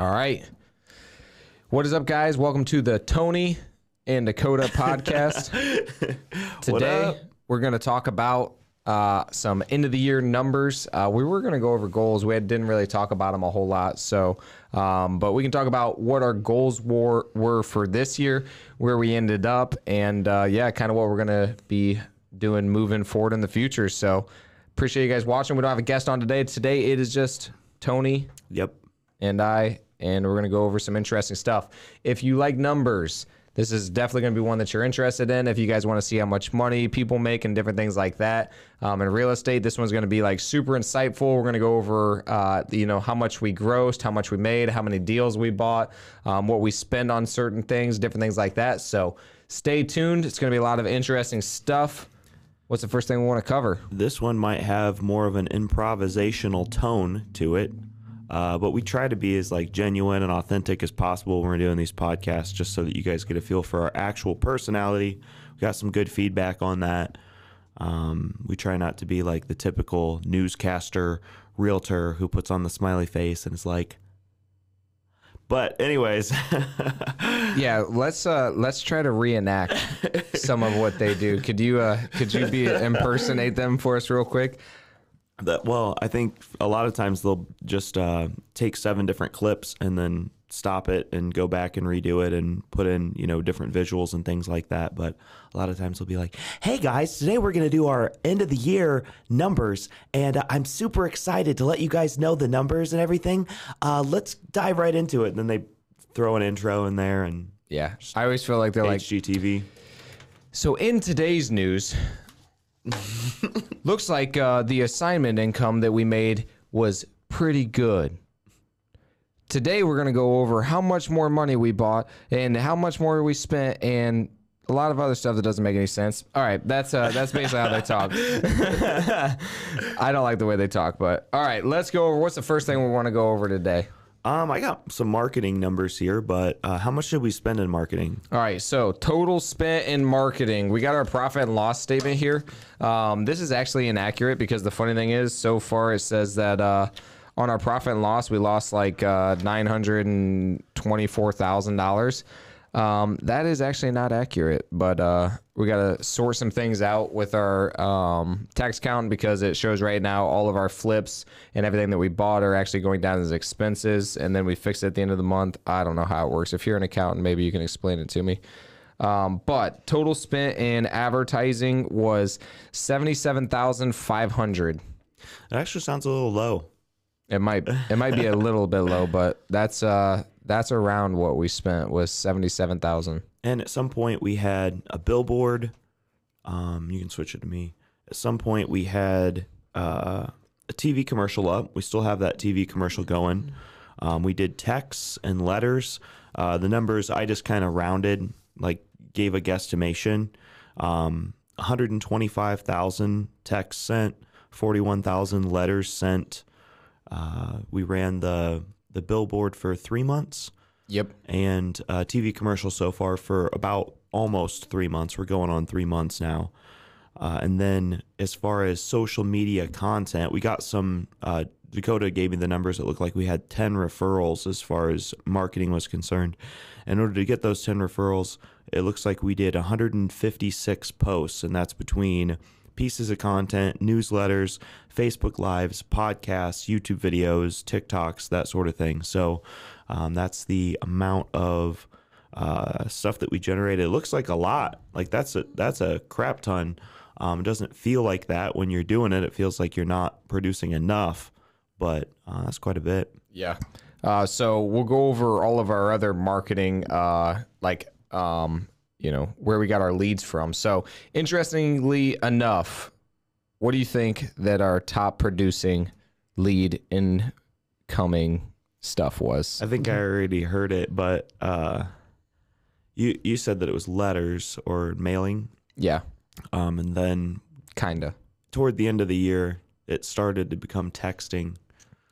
All right. What is up, guys? Welcome to the Tony and Dakota podcast. Today, we're going to talk about uh, some end of the year numbers. Uh, we were going to go over goals. We had, didn't really talk about them a whole lot. So, um, but we can talk about what our goals were, were for this year, where we ended up, and uh, yeah, kind of what we're going to be doing moving forward in the future. So, appreciate you guys watching. We don't have a guest on today. Today, it is just Tony Yep. and I, and we're going to go over some interesting stuff. If you like numbers, this is definitely going to be one that you're interested in. If you guys want to see how much money people make and different things like that um, in real estate, this one's going to be like super insightful. We're going to go over, uh, you know, how much we grossed, how much we made, how many deals we bought, um, what we spend on certain things, different things like that. So stay tuned. It's going to be a lot of interesting stuff. What's the first thing we want to cover? This one might have more of an improvisational tone to it. Uh, but we try to be as like genuine and authentic as possible when we're doing these podcasts, just so that you guys get a feel for our actual personality. We got some good feedback on that. Um, we try not to be like the typical newscaster, realtor who puts on the smiley face and is like. But anyways, Yeah, let's uh let's try to reenact some of what they do. Could you uh could you be impersonate them for us real quick? That well, I think a lot of times they'll just uh, take seven different clips and then stop it and go back and redo it and put in you know different visuals and things like that. But a lot of times they'll be like, "Hey guys, today we're gonna do our end of the year numbers, and uh, I'm super excited to let you guys know the numbers and everything. Uh, let's dive right into it." And then they throw an intro in there and Yeah. I always feel like they're like gtv so in today's news looks like uh the assignment income that we made was pretty good. Today we're going to go over how much more money we bought and how much more we spent and a lot of other stuff that doesn't make any sense. All right, that's uh, that's basically how they talk. I don't like the way they talk, but all right, let's go over. What's the first thing we want to go over today? Um, I got some marketing numbers here, but uh, how much did we spend in marketing? All right, so total spent in marketing. We got our profit and loss statement here. Um, this is actually inaccurate because the funny thing is, so far it says that uh, on our profit and loss, we lost like uh, nine hundred and twenty-four thousand dollars. Um, that is actually not accurate, but uh, we got to sort some things out with our um, tax count because it shows right now all of our flips and everything that we bought are actually going down as expenses, and then we fix it at the end of the month. I don't know how it works. If you're an accountant, maybe you can explain it to me. Um, but total spent in advertising was seventy-seven thousand five hundred. It actually sounds a little low. It might it might be a little bit low, but that's uh that's around what we spent was seventy-seven thousand. And at some point, we had a billboard. Um, you can switch it to me. At some point, we had uh, a TV commercial up. We still have that TV commercial going. Um, we did texts and letters. Uh, the numbers I just kind of rounded, like gave a guesstimation. Um, 125,000 texts sent, 41,000 letters sent. Uh, we ran the the billboard for three months Yep. and uh, TV commercial so far for about almost three months. We're going on three months now. Uh, and then as far as social media content, we got some. Uh, Dakota gave me the numbers. It looked like we had 10 referrals as far as marketing was concerned. In order to get those 10 referrals, it looks like we did 156 posts, and that's between pieces of content, newsletters, Facebook Lives, podcasts, YouTube videos, TikToks, that sort of thing. So um, that's the amount of uh, stuff that we generated. It looks like a lot. Like that's a that's a crap ton. Um, it doesn't feel like that when you're doing it. It feels like you're not producing enough, but uh, that's quite a bit. Yeah. Uh, so we'll go over all of our other marketing, uh, like, um, you know, where we got our leads from. So, interestingly enough, what do you think that our top producing lead incoming stuff was? I think I already heard it, but uh, you you said that it was letters or mailing, Yeah, um, and then kind of. toward the end of the year, it started to become texting.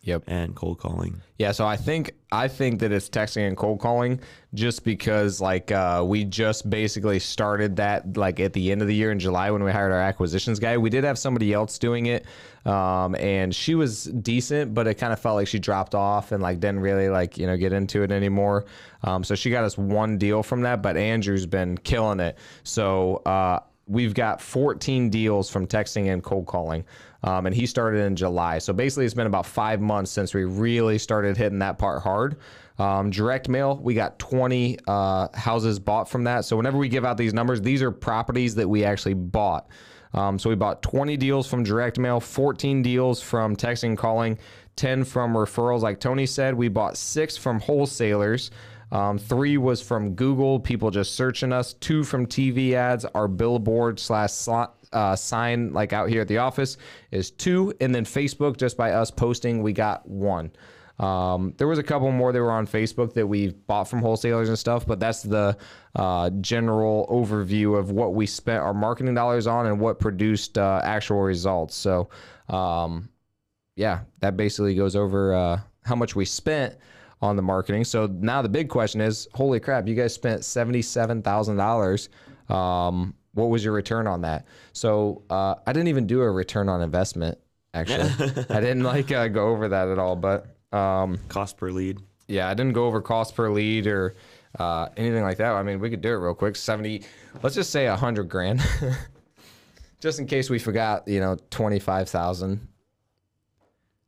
Yep. and cold calling. Yeah, so I think I think that it's texting and cold calling just because like uh, we just basically started that like at the end of the year in July when we hired our acquisitions guy. We did have somebody else doing it, um, and she was decent, but it kind of felt like she dropped off and like didn't really like you know get into it anymore. Um, so she got us one deal from that, but Andrew's been killing it. So uh, we've got 14 deals from texting and cold calling. Um, and he started in July. So basically, it's been about five months since we really started hitting that part hard. Um, direct mail, we got 20 uh, houses bought from that. So whenever we give out these numbers, these are properties that we actually bought. Um, so we bought 20 deals from direct mail, 14 deals from texting and calling, 10 from referrals. Like Tony said, we bought six from wholesalers. Um, three was from Google, people just searching us. Two from TV ads, our billboard slash slot uh, sign like out here at the office is two, and then Facebook just by us posting, we got one. Um, there was a couple more that were on Facebook that we bought from wholesalers and stuff, but that's the uh, general overview of what we spent our marketing dollars on and what produced uh, actual results. So, um, yeah, that basically goes over uh, how much we spent on the marketing. So now the big question is, holy crap, you guys spent seventy-seven thousand dollars. What was your return on that? So uh, I didn't even do a return on investment. Actually, I didn't like uh, go over that at all. But um, Cost per lead. yeah, I didn't go over cost per lead or uh, anything like that. I mean, we could do it real quick. Seventy, let's just say a hundred grand, just in case we forgot. You know, twenty-five thousand,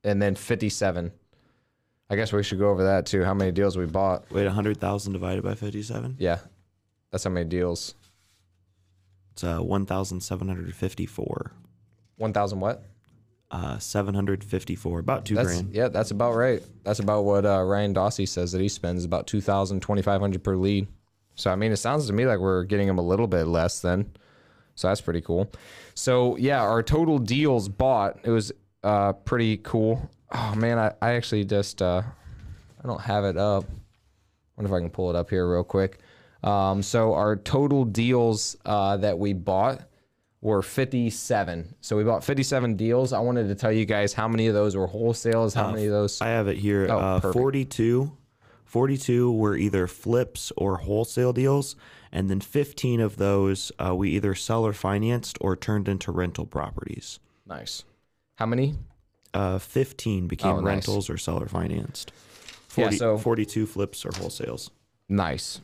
and then fifty-seven. I guess we should go over that too. How many deals we bought? Wait, 100,000 divided by 57? Yeah, that's how many deals. It's uh, 1,754. One thousand what? Uh, 754. About two That's grand. yeah, that's about right. That's about what uh, Ryan Dossey says that he spends about 2,000, 2,500 per lead. So I mean, it sounds to me like we're getting him a little bit less then. So that's pretty cool. So yeah, our total deals bought it was uh, pretty cool. Oh man, I, I actually just uh, I don't have it up. wonder if I can pull it up here real quick. Um, so our total deals uh, that we bought were 57. So we bought 57 deals. I wanted to tell you guys how many of those were wholesales, how many of those. I have it here. Oh, uh, 42. 42 were either flips or wholesale deals. And then 15 of those uh, we either sell or financed or turned into rental properties. Nice. How many? Uh, 15 became Oh, nice. rentals or seller financed. Yeah, so- 42 flips or wholesales. Nice.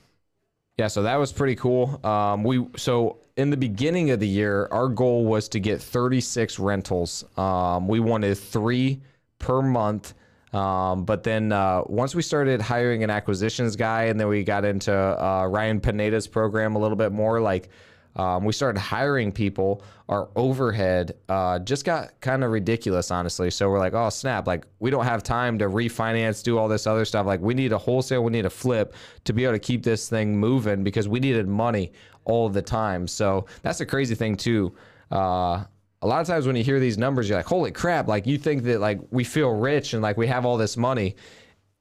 Yeah, so that was pretty cool. Um, we so in the beginning of the year, our goal was to get 36 rentals. Um, we wanted three per month. Um, but then uh, once we started hiring an acquisitions guy, and then we got into uh, Ryan Pineda's program a little bit more, like um, we started hiring people. Our overhead uh, just got kind of ridiculous, honestly. So we're like, oh snap! Like we don't have time to refinance, do all this other stuff. Like we need a wholesale, we need a flip to be able to keep this thing moving because we needed money all the time. So that's the crazy thing too. Uh, a lot of times when you hear these numbers, you're like, holy crap! Like you think that like we feel rich and like we have all this money,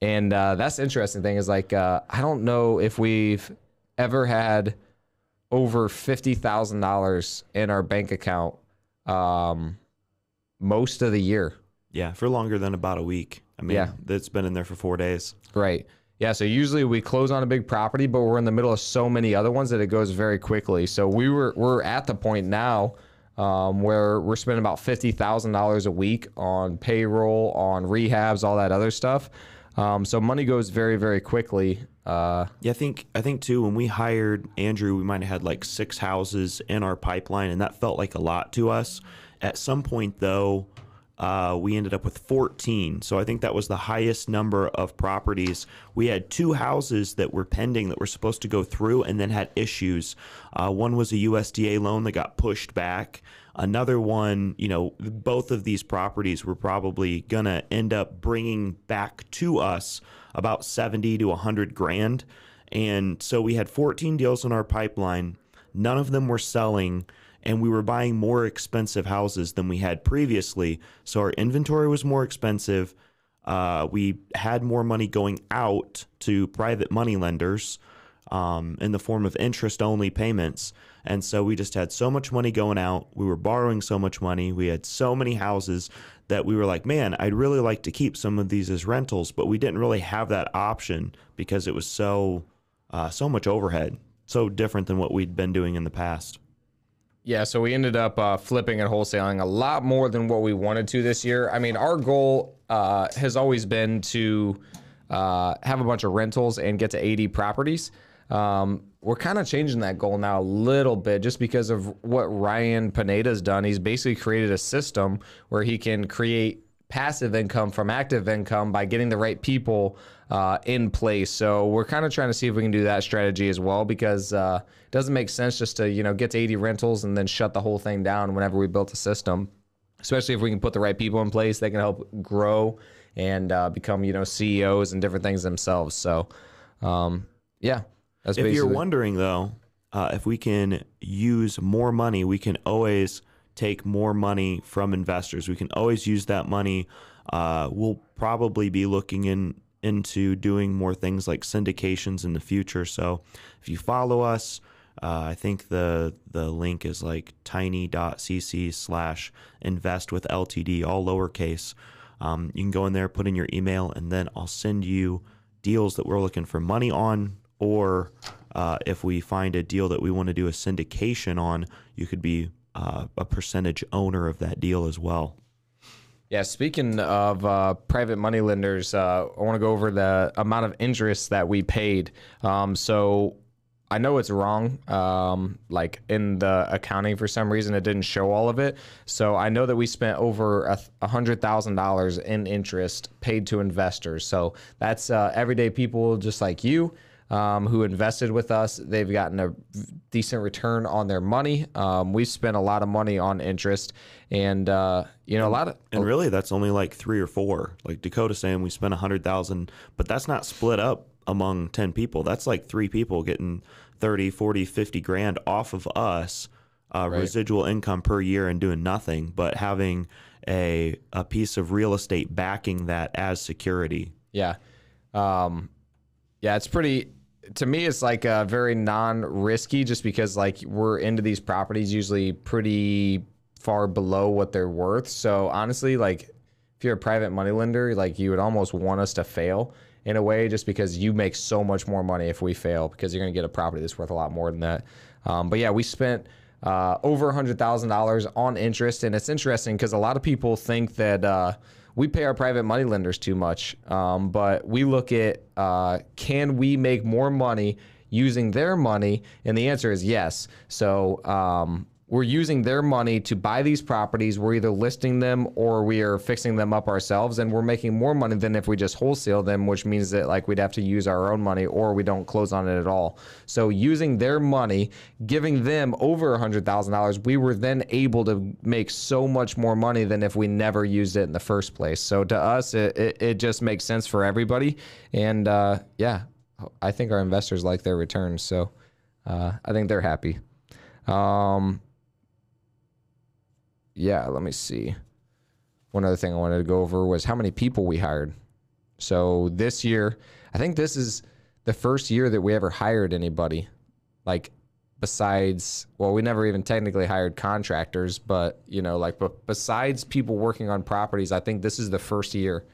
and uh, that's the interesting thing is like uh, I don't know if we've ever had over fifty thousand dollars in our bank account um, most of the year. Yeah, for longer than about a week. I mean, Yeah. it's been in there for four days. Right. Yeah. So usually we close on a big property, but we're in the middle of so many other ones that it goes very quickly. So we were we're at the point now um, where we're spending about fifty thousand dollars a week on payroll, on rehabs, all that other stuff. Um, so money goes very very quickly. Uh, Yeah, I think I think too when we hired Andrew, we might have had like six houses in our pipeline, and that felt like a lot to us. At some point, though, uh, we ended up with 14. So I think that was the highest number of properties. We had two houses that were pending that were supposed to go through, and then had issues. Uh, one was a USDA loan that got pushed back. Another one, you know, both of these properties were probably gonna end up bringing back to us about 70 to 100 grand. And so we had 14 deals in our pipeline. None of them were selling, and we were buying more expensive houses than we had previously. So our inventory was more expensive. Uh, we had more money going out to private money lenders. um, in the form of interest only payments. And so we just had so much money going out. We were borrowing so much money. We had so many houses that we were like, man, I'd really like to keep some of these as rentals, but we didn't really have that option because it was so uh, so much overhead, so different than what we'd been doing in the past. Yeah, so we ended up uh, flipping and wholesaling a lot more than what we wanted to this year. I mean, our goal uh, has always been to uh, have a bunch of rentals and get to 80 properties. Um, we're kind of changing that goal now a little bit just because of what Ryan Pineda's done. He's basically created a system where he can create passive income from active income by getting the right people uh, in place. So we're kind of trying to see if we can do that strategy as well because uh, it doesn't make sense just to you know get to 80 rentals and then shut the whole thing down whenever we built a system. Especially if we can put the right people in place, they can help grow and uh, become you know CEOs and different things themselves. So um, yeah, that's if basically. you're wondering though, uh, if we can use more money, we can always take more money from investors. We can always use that money. Uh, we'll probably be looking in into doing more things like syndications in the future. So if you follow us, uh, I think the the link is like tiny.cc slash invest with LTD, all lowercase. Um, you can go in there, put in your email, and then I'll send you deals that we're looking for money on. Or uh, if we find a deal that we want to do a syndication on, you could be uh, a percentage owner of that deal as well. Yeah, speaking of uh, private money lenders, uh, I want to go over the amount of interest that we paid. Um, so I know it's wrong. Um, like in the accounting, for some reason, it didn't show all of it. So I know that we spent over a hundred thousand dollars in interest paid to investors. So that's uh, everyday people just like you um, who invested with us. They've gotten a decent return on their money. Um, we've spent a lot of money on interest, and uh, you know a lot of. And really, that's only like three or four. Like Dakota saying we spent a hundred thousand, but that's not split up among 10 people. That's like three people getting 30, 40, 50 grand off of us, uh, right. residual income per year and doing nothing, but having a, a piece of real estate backing that as security. Yeah. Um, yeah, it's pretty to me, it's like a very non-risky, just because like we're into these properties usually pretty far below what they're worth. So honestly, like if you're a private money lender, like you would almost want us to fail in a way, just because you make so much more money if we fail, because you're gonna get a property that's worth a lot more than that. Um, but yeah, we spent uh, over a hundred thousand dollars on interest, and it's interesting because a lot of people think that. Uh, we pay our private money lenders too much. Um, but we look at uh, can we make more money using their money? And the answer is yes. So um, we're using their money to buy these properties. We're either listing them or we are fixing them up ourselves, and we're making more money than if we just wholesale them, which means that like we'd have to use our own money or we don't close on it at all. So using their money, giving them over a hundred thousand dollars, we were then able to make so much more money than if we never used it in the first place. So to us, it it, it just makes sense for everybody, and uh, yeah, I think our investors like their returns. So uh, I think they're happy. Um, yeah, let me see. One other thing I wanted to go over was how many people we hired. So this year, I think this is the first year that we ever hired anybody. Like besides, well, we never even technically hired contractors, but you know, like but besides people working on properties, I think this is the first year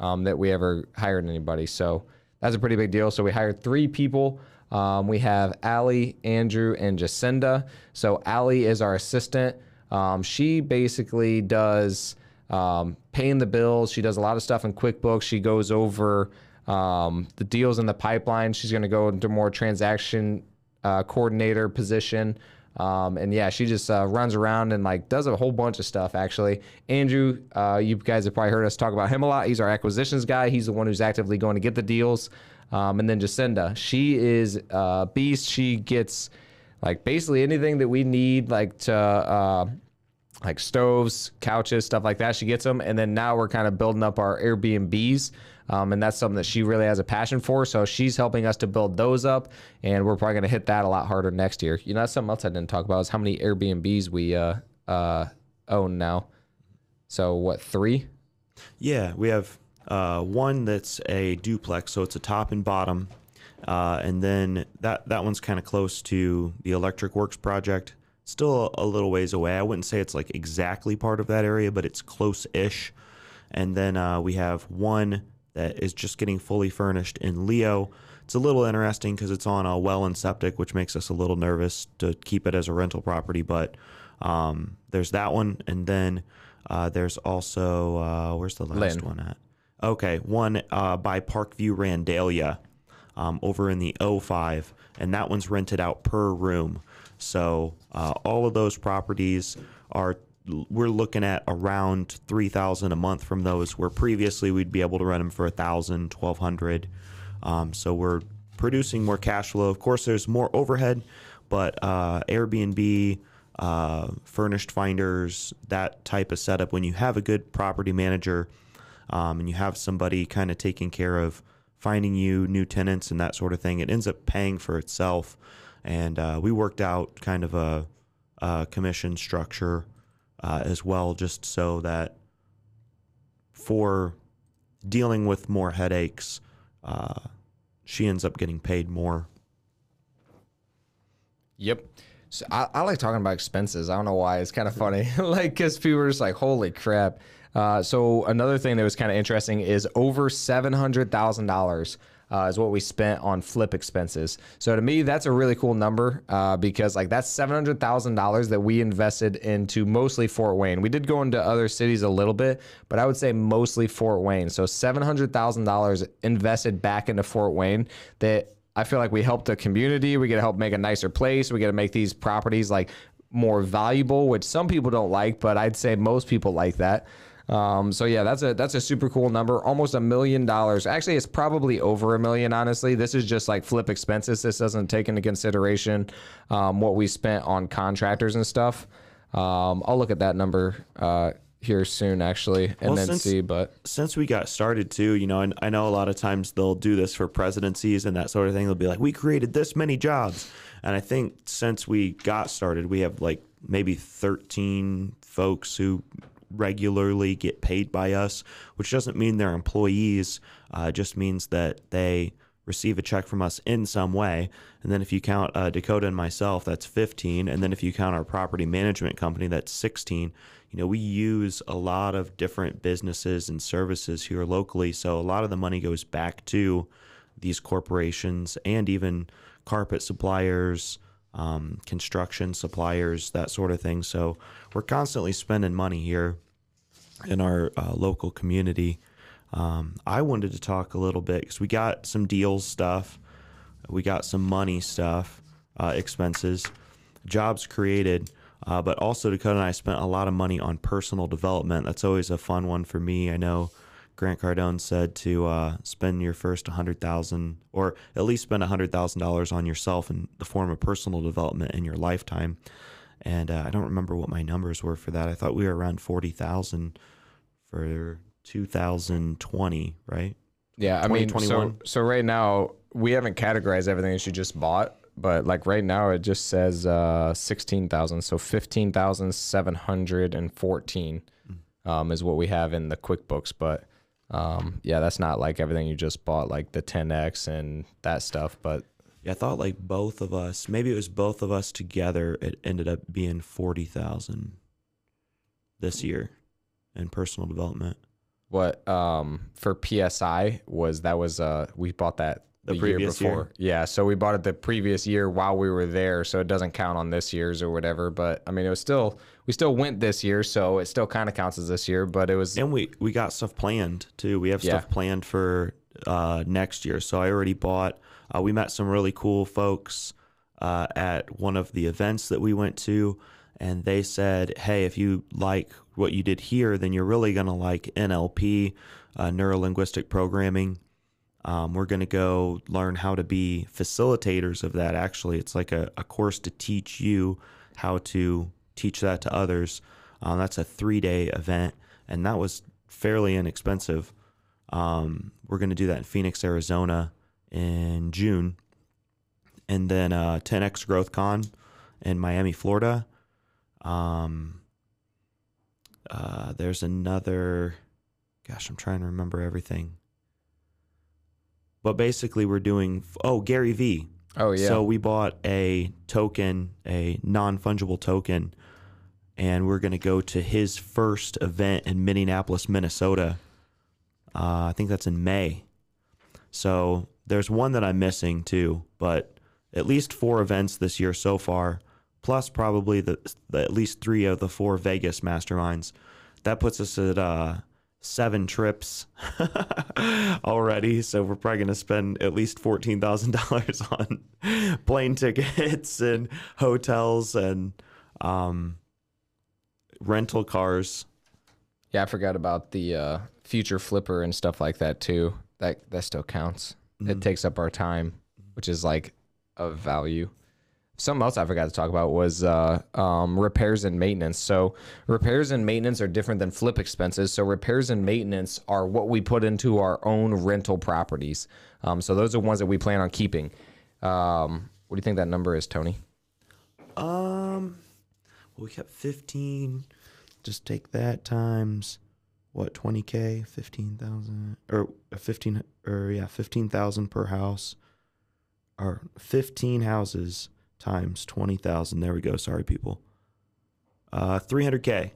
um, that we ever hired anybody. So that's a pretty big deal. So we hired three people. Um, we have Allie, Andrew, and Jacinda. So Allie is our assistant. Um, she basically does um, paying the bills. She does a lot of stuff in QuickBooks. She goes over um, the deals in the pipeline. She's going to go into more transaction uh, coordinator position. Um, and yeah, she just uh, runs around and like does a whole bunch of stuff. Actually, Andrew, uh, you guys have probably heard us talk about him a lot. He's our acquisitions guy. He's the one who's actively going to get the deals. Um, and then Jacinda, she is a beast. She gets like basically anything that we need, like to uh, like stoves, couches, stuff like that. She gets them, and then now we're kind of building up our Airbnbs. Um, and that's something that she really has a passion for. So she's helping us to build those up, and we're probably going to hit that a lot harder next year. You know, that's something else I didn't talk about is how many Airbnbs we uh, uh, own now. So what three? Yeah, we have uh, one that's a duplex, so it's a top and bottom, Uh, and then that that one's kind of close to the Electric Works project. Still a, little ways away. I wouldn't say it's like exactly part of that area, but it's close-ish. And then uh, we have one that is just getting fully furnished in Leo. It's a little interesting because it's on a well and septic, which makes us a little nervous to keep it as a rental property. But um, there's that one, and then uh, there's also uh, where's the last Lynn. one at? Okay, one uh, by Parkview Randallia um, over in the O5, and that one's rented out per room. So uh, all of those properties are we're looking at around 3000 a month from those where previously we'd be able to rent them for 1000 1200 um, so we're producing more cash flow. Of course there's more overhead but uh, airbnb uh, furnished finders that type of setup. When you have a good property manager um, and you have somebody kind of taking care of finding you new tenants and that sort of thing it ends up paying for itself and uh, we worked out kind of a, a commission structure uh, as well, just so that for dealing with more headaches, uh, she ends up getting paid more. Yep. So I, I like talking about expenses. I don't know why. It's kind of funny. like, because people are just like, holy crap. Uh, so another thing that was kind of interesting is over $700,000 uh, is what we spent on flip expenses. So to me, that's a really cool number uh, because like that's seven hundred thousand dollars that we invested into mostly Fort Wayne. We did go into other cities a little bit, but I would say mostly Fort Wayne. So seven hundred thousand dollars invested back into Fort Wayne that I feel like we helped the community. We get to help make a nicer place. We get to make these properties like more valuable, which some people don't like, but I'd say most people like that. Um, so yeah, that's a that's a super cool number. Almost a million dollars. Actually, it's probably over a million. Honestly, this is just like flip expenses. This doesn't take into consideration um, what we spent on contractors and stuff. Um, I'll look at that number uh, here soon, actually, and Well, then since- see. But Since we got started too, you know, and I know a lot of times they'll do this for presidencies and that sort of thing. They'll be like, "We created this many jobs," and I think since we got started, we have like maybe thirteen folks who regularly get paid by us, which doesn't mean they're employees. Uh, just means that they receive a check from us in some way. And then if you count uh, Dakota and myself, that's 15. And then if you count our property management company, that's 16. You know, we use a lot of different businesses and services here locally. So a lot of the money goes back to these corporations and even carpet suppliers, um, construction suppliers, that sort of thing. So we're constantly spending money here in our uh, local community. Um, I wanted to talk a little bit because we got some deals stuff, we got some money stuff, uh, expenses, jobs created, uh, but also Dakota and I spent a lot of money on personal development. That's always a fun one for me. I know Grant Cardone said to uh, spend your first hundred thousand, or at least spend hundred thousand dollars on yourself in the form of personal development in your lifetime. And uh, I don't remember what my numbers were for that. I thought we were around forty thousand for 2020, right? yeah, I mean, so so right now we haven't categorized everything that you just bought. But like right now, it just says uh, sixteen thousand, so fifteen thousand seven hundred and fourteen um, is what we have in the QuickBooks. But um, yeah, that's not like everything you just bought, like the 10x and that stuff. But Yeah, I thought like both of us, maybe it was both of us together. It ended up being forty thousand this year in personal development. what um, for PSI was that was uh, we bought that The the, previous year year? Yeah, so we bought it the previous year while we were there, so it doesn't count on this year's or whatever. But I mean, it was still we still went this year, so it still kind of counts as this year. But it was And we we got stuff planned too. We have stuff Yeah. planned for uh, next year. So I already bought. Uh, we met some really cool folks uh, at one of the events that we went to, and they said, "Hey, if you like what you did here, then you're really gonna like NLP, uh, neuro linguistic programming." Um, we're going to go learn how to be facilitators of that. Actually, it's like a, a course to teach you how to teach that to others. Um, that's a three day event, and that was fairly inexpensive. Um, we're going to do that in Phoenix, Arizona in June. And then uh, 10X Growth Con in Miami, Florida. Um, uh, there's another, gosh, I'm trying to remember everything but basically we're doing oh Gary V. Oh yeah. So we bought a token, a non fungible token, and we're gonna go to his first event in Minneapolis, Minnesota. Uh, I think that's in May. So there's one that I'm missing too, but at least four events this year so far, plus probably the, the at least three of the four Vegas masterminds. That puts us at uh, seven trips already. So we're probably going to spend at least fourteen thousand dollars on plane tickets and hotels and um, rental cars. yeah, I forgot about the uh, future flipper and stuff like that too. That that still counts. It takes up our time, which is like of value. Something else I forgot to talk about was uh, um, repairs and maintenance. So repairs and maintenance are different than flip expenses. So repairs and maintenance are what we put into our own rental properties. Um, so those are ones that we plan on keeping. Um, what do you think that number is, Tony? Um, well, we kept fifteen. Just take that times what twenty k, fifteen thousand or uh, fifteen or yeah, fifteen thousand per house, or fifteen houses times twenty thousand. There we go. Sorry, people. Uh, three hundred k.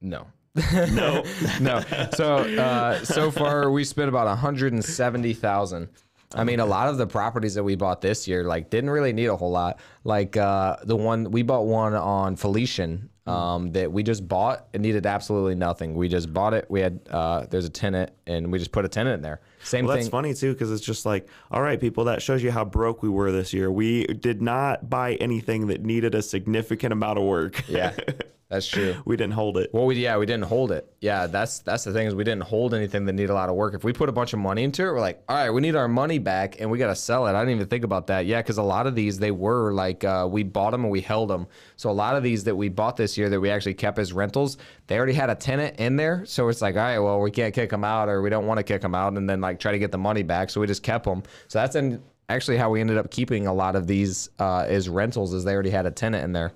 No. No. no. So uh, so far we spent about 170,000. I mean, a lot of the properties that we bought this year like didn't really need a whole lot. Like uh, the one we bought one on Felician um, that we just bought. It needed absolutely nothing. We just bought it. We had uh, there's a tenant and we just put a tenant in there. Same Well, that's funny too, because it's just like, all right, people, that shows you how broke we were this year. We did not buy anything that needed a significant amount of work. Yeah, that's true. we didn't hold it. Well, we yeah, we didn't hold it. Yeah, that's that's the thing is we didn't hold anything that needed a lot of work. If we put a bunch of money into it, we're like, all right, we need our money back and we got to sell it. I didn't even think about that. Yeah, because a lot of these they were like uh, we bought them and we held them. So a lot of these that we bought this year that we actually kept as rentals, they already had a tenant in there. So it's like, all right, well, we can't kick them out or we don't want to kick them out and then like try to get the money back. So we just kept them. So that's in, actually how we ended up keeping a lot of these uh, as rentals, is they already had a tenant in there.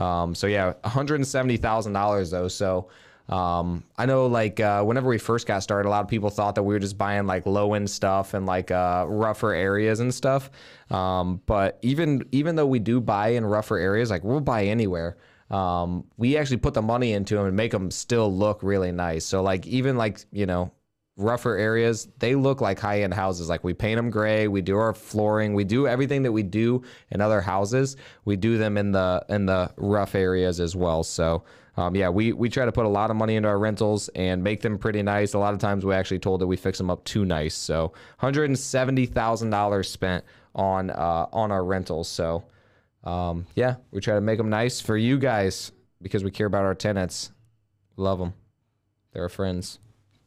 Um, so yeah, one hundred seventy thousand dollars though. So um, I know like uh, whenever we first got started, a lot of people thought that we were just buying like low end stuff and like uh, rougher areas and stuff. Um, but even even though we do buy in rougher areas, like we'll buy anywhere. Um, we actually put the money into them and make them still look really nice. So like even like you know rougher areas, they look like high end houses. Like we paint them gray, we do our flooring, we do everything that we do in other houses. We do them in the in the rough areas as well. So um, yeah, we we try to put a lot of money into our rentals and make them pretty nice. A lot of times we actually told that we fix them up too nice. So hundred and seventy thousand dollars spent on uh, on our rentals. So um, yeah, we try to make them nice for you guys because we care about our tenants. Love them. They're our friends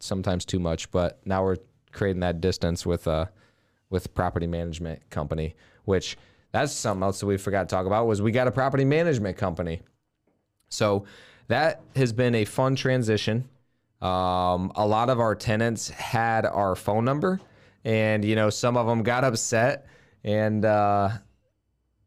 sometimes too much, but now we're creating that distance with uh with property management company, which that's something else that we forgot to talk about was we got a property management company. So that has been a fun transition. Um, a lot of our tenants had our phone number, and you know some of them got upset, and uh,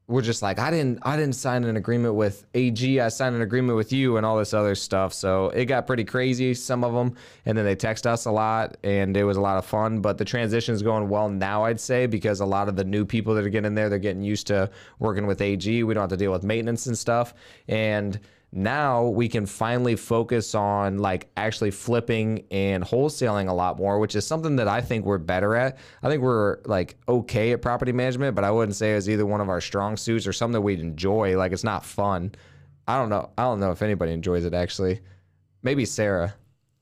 we're just like, I didn't, I didn't sign an agreement with AG. I signed an agreement with you, and all this other stuff. So it got pretty crazy. Some of them, and then they text us a lot, and it was a lot of fun. But the transition is going well now, I'd say, because a lot of the new people that are getting there, they're getting used to working with AG. We don't have to deal with maintenance and stuff, and now we can finally focus on like actually flipping and wholesaling a lot more, which is something that I think we're better at. I think we're like okay at property management, but I wouldn't say it's either one of our strong suits or something that we'd enjoy. Like it's not fun. I don't know. I don't know if anybody enjoys it actually. Maybe Sarah.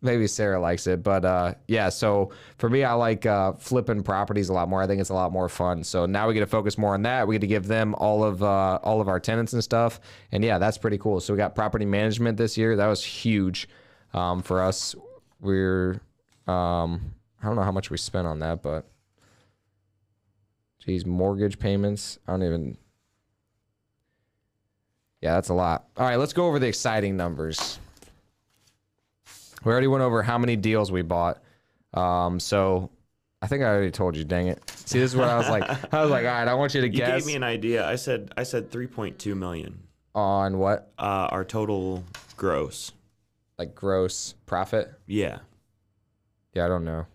Maybe Sarah likes it, but uh, yeah. So for me, I like uh, flipping properties a lot more. I think it's a lot more fun. So now we get to focus more on that. We get to give them all of uh, all of our tenants and stuff, and yeah, that's pretty cool. So we got property management this year. That was huge um, for us. We're um, I don't know how much we spent on that, but geez, mortgage payments. I don't even. Yeah, that's a lot. All right, let's go over the exciting numbers. We already went over how many deals we bought. Um, so I think I already told you. Dang it! See, this is what I was like. I was like, all right, I want you to You guess gave me an idea. I said I said 3.2 million. on what Uh, our total gross. like gross profit. Yeah. Yeah, I don't know.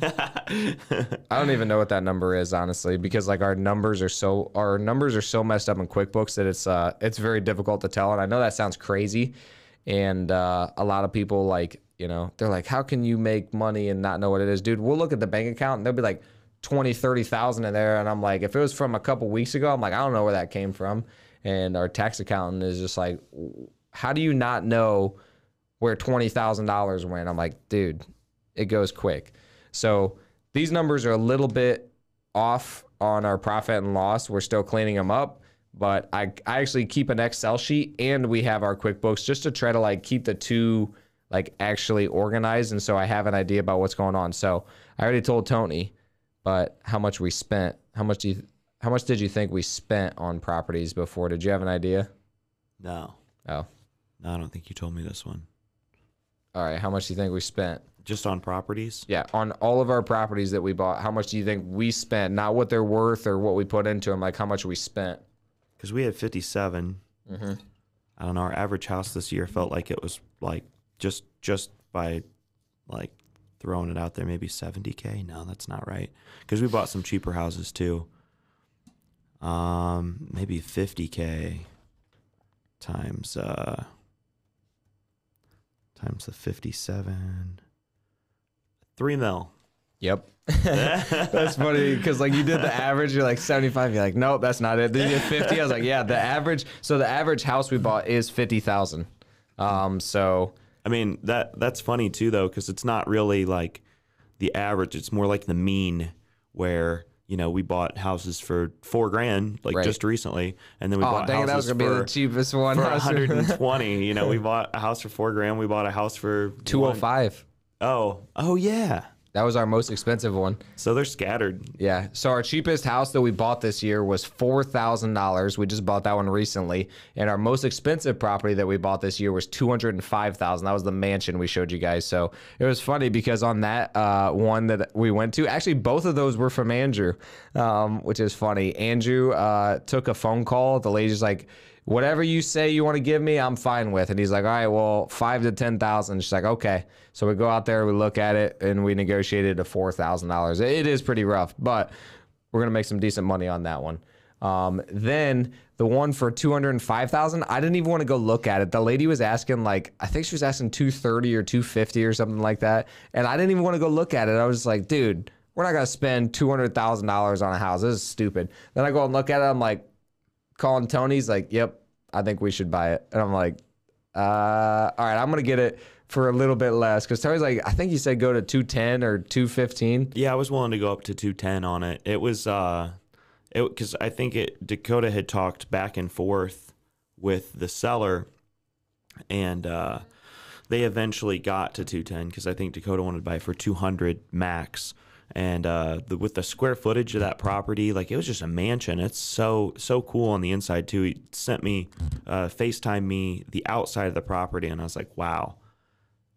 I don't even know what that number is honestly because like our numbers are so our numbers are so messed up in QuickBooks that it's uh it's very difficult to tell and I know that sounds crazy and uh, a lot of people like you know they're like how can you make money and not know what it is? Dude we'll look at the bank account and they'll be like 20 30,000 in there. And I'm like if it was from a couple weeks ago I'm like I don't know where that came from. And our tax accountant is just like how do you not know where $20,000 went? I'm like dude it goes quick. So these numbers are a little bit off on our profit and loss. We're still cleaning them up, but I, I actually keep an Excel sheet and we have our QuickBooks just to try to like keep the two like actually organized. And so I have an idea about what's going on. So I already told Tony, but how much we spent, how much do you, how much did you think we spent on properties before? Did you have an idea? No. Oh, No, I don't think you told me this one. all right. How much do you think we spent? Just on properties? Yeah, on all of our properties that we bought, how much do you think we spent? Not what they're worth or what we put into them, like how much we spent. Because we had 57. Mm-hmm. I don't know. Our average house this year felt like it was like just just by like throwing it out there, maybe 70k. No, that's not right. Because we bought some cheaper houses too. Um, maybe 50k times uh times the 57. Three mil. Yep. that's funny because like you did the average, you're like 75. You're like, nope, that's not it. Then you did 50. I was like, yeah, the average. So the average house we bought is 50,000. Um, so I mean that that's funny too though because it's not really like the average. It's more like the mean where you know we bought houses for four grand like Right. just recently, and then we oh bought dang, it, that was houses gonna be for, the cheapest one. for 120. you know, we bought a house for four grand. We bought a house for one- 205. Oh, oh yeah. That was our most expensive one. So they're scattered. Yeah. So our cheapest house that we bought this year was four thousand dollars. We just bought that one recently, and our most expensive property that we bought this year was two hundred and five thousand. That was the mansion we showed you guys. So it was funny because on that uh, one that we went to, actually both of those were from Andrew, um, which is funny. Andrew uh, took a phone call. The lady's like. Whatever you say you want to give me, I'm fine with. And he's like, all right, well, five to ten thousand. She's like, okay. So we go out there, we look at it, and we negotiated a four thousand dollars. It is pretty rough, but we're gonna make some decent money on that one. Um, then the one for two hundred and five thousand, I didn't even want to go look at it. The lady was asking like, I think she was asking two thirty or two fifty or something like that, and I didn't even want to go look at it. I was just like, dude, we're not gonna spend two hundred thousand dollars on a house. This is stupid. Then I go and look at it. I'm like, calling Tony's like, yep, I think we should buy it, and I'm like, uh, all right, I'm gonna get it for a little bit less because Tony's like, I think he said go to two ten or two fifteen. Yeah, I was willing to go up to 210 on it. It was uh it cuz I think it Dakota had talked back and forth with the seller and uh they eventually got to 210 cuz I think Dakota wanted to buy for 200 max. And uh, the, with the square footage of that property, like it was just a mansion. It's so so cool on the inside too. He sent me, uh, Facetime me the outside of the property, and I was like, wow,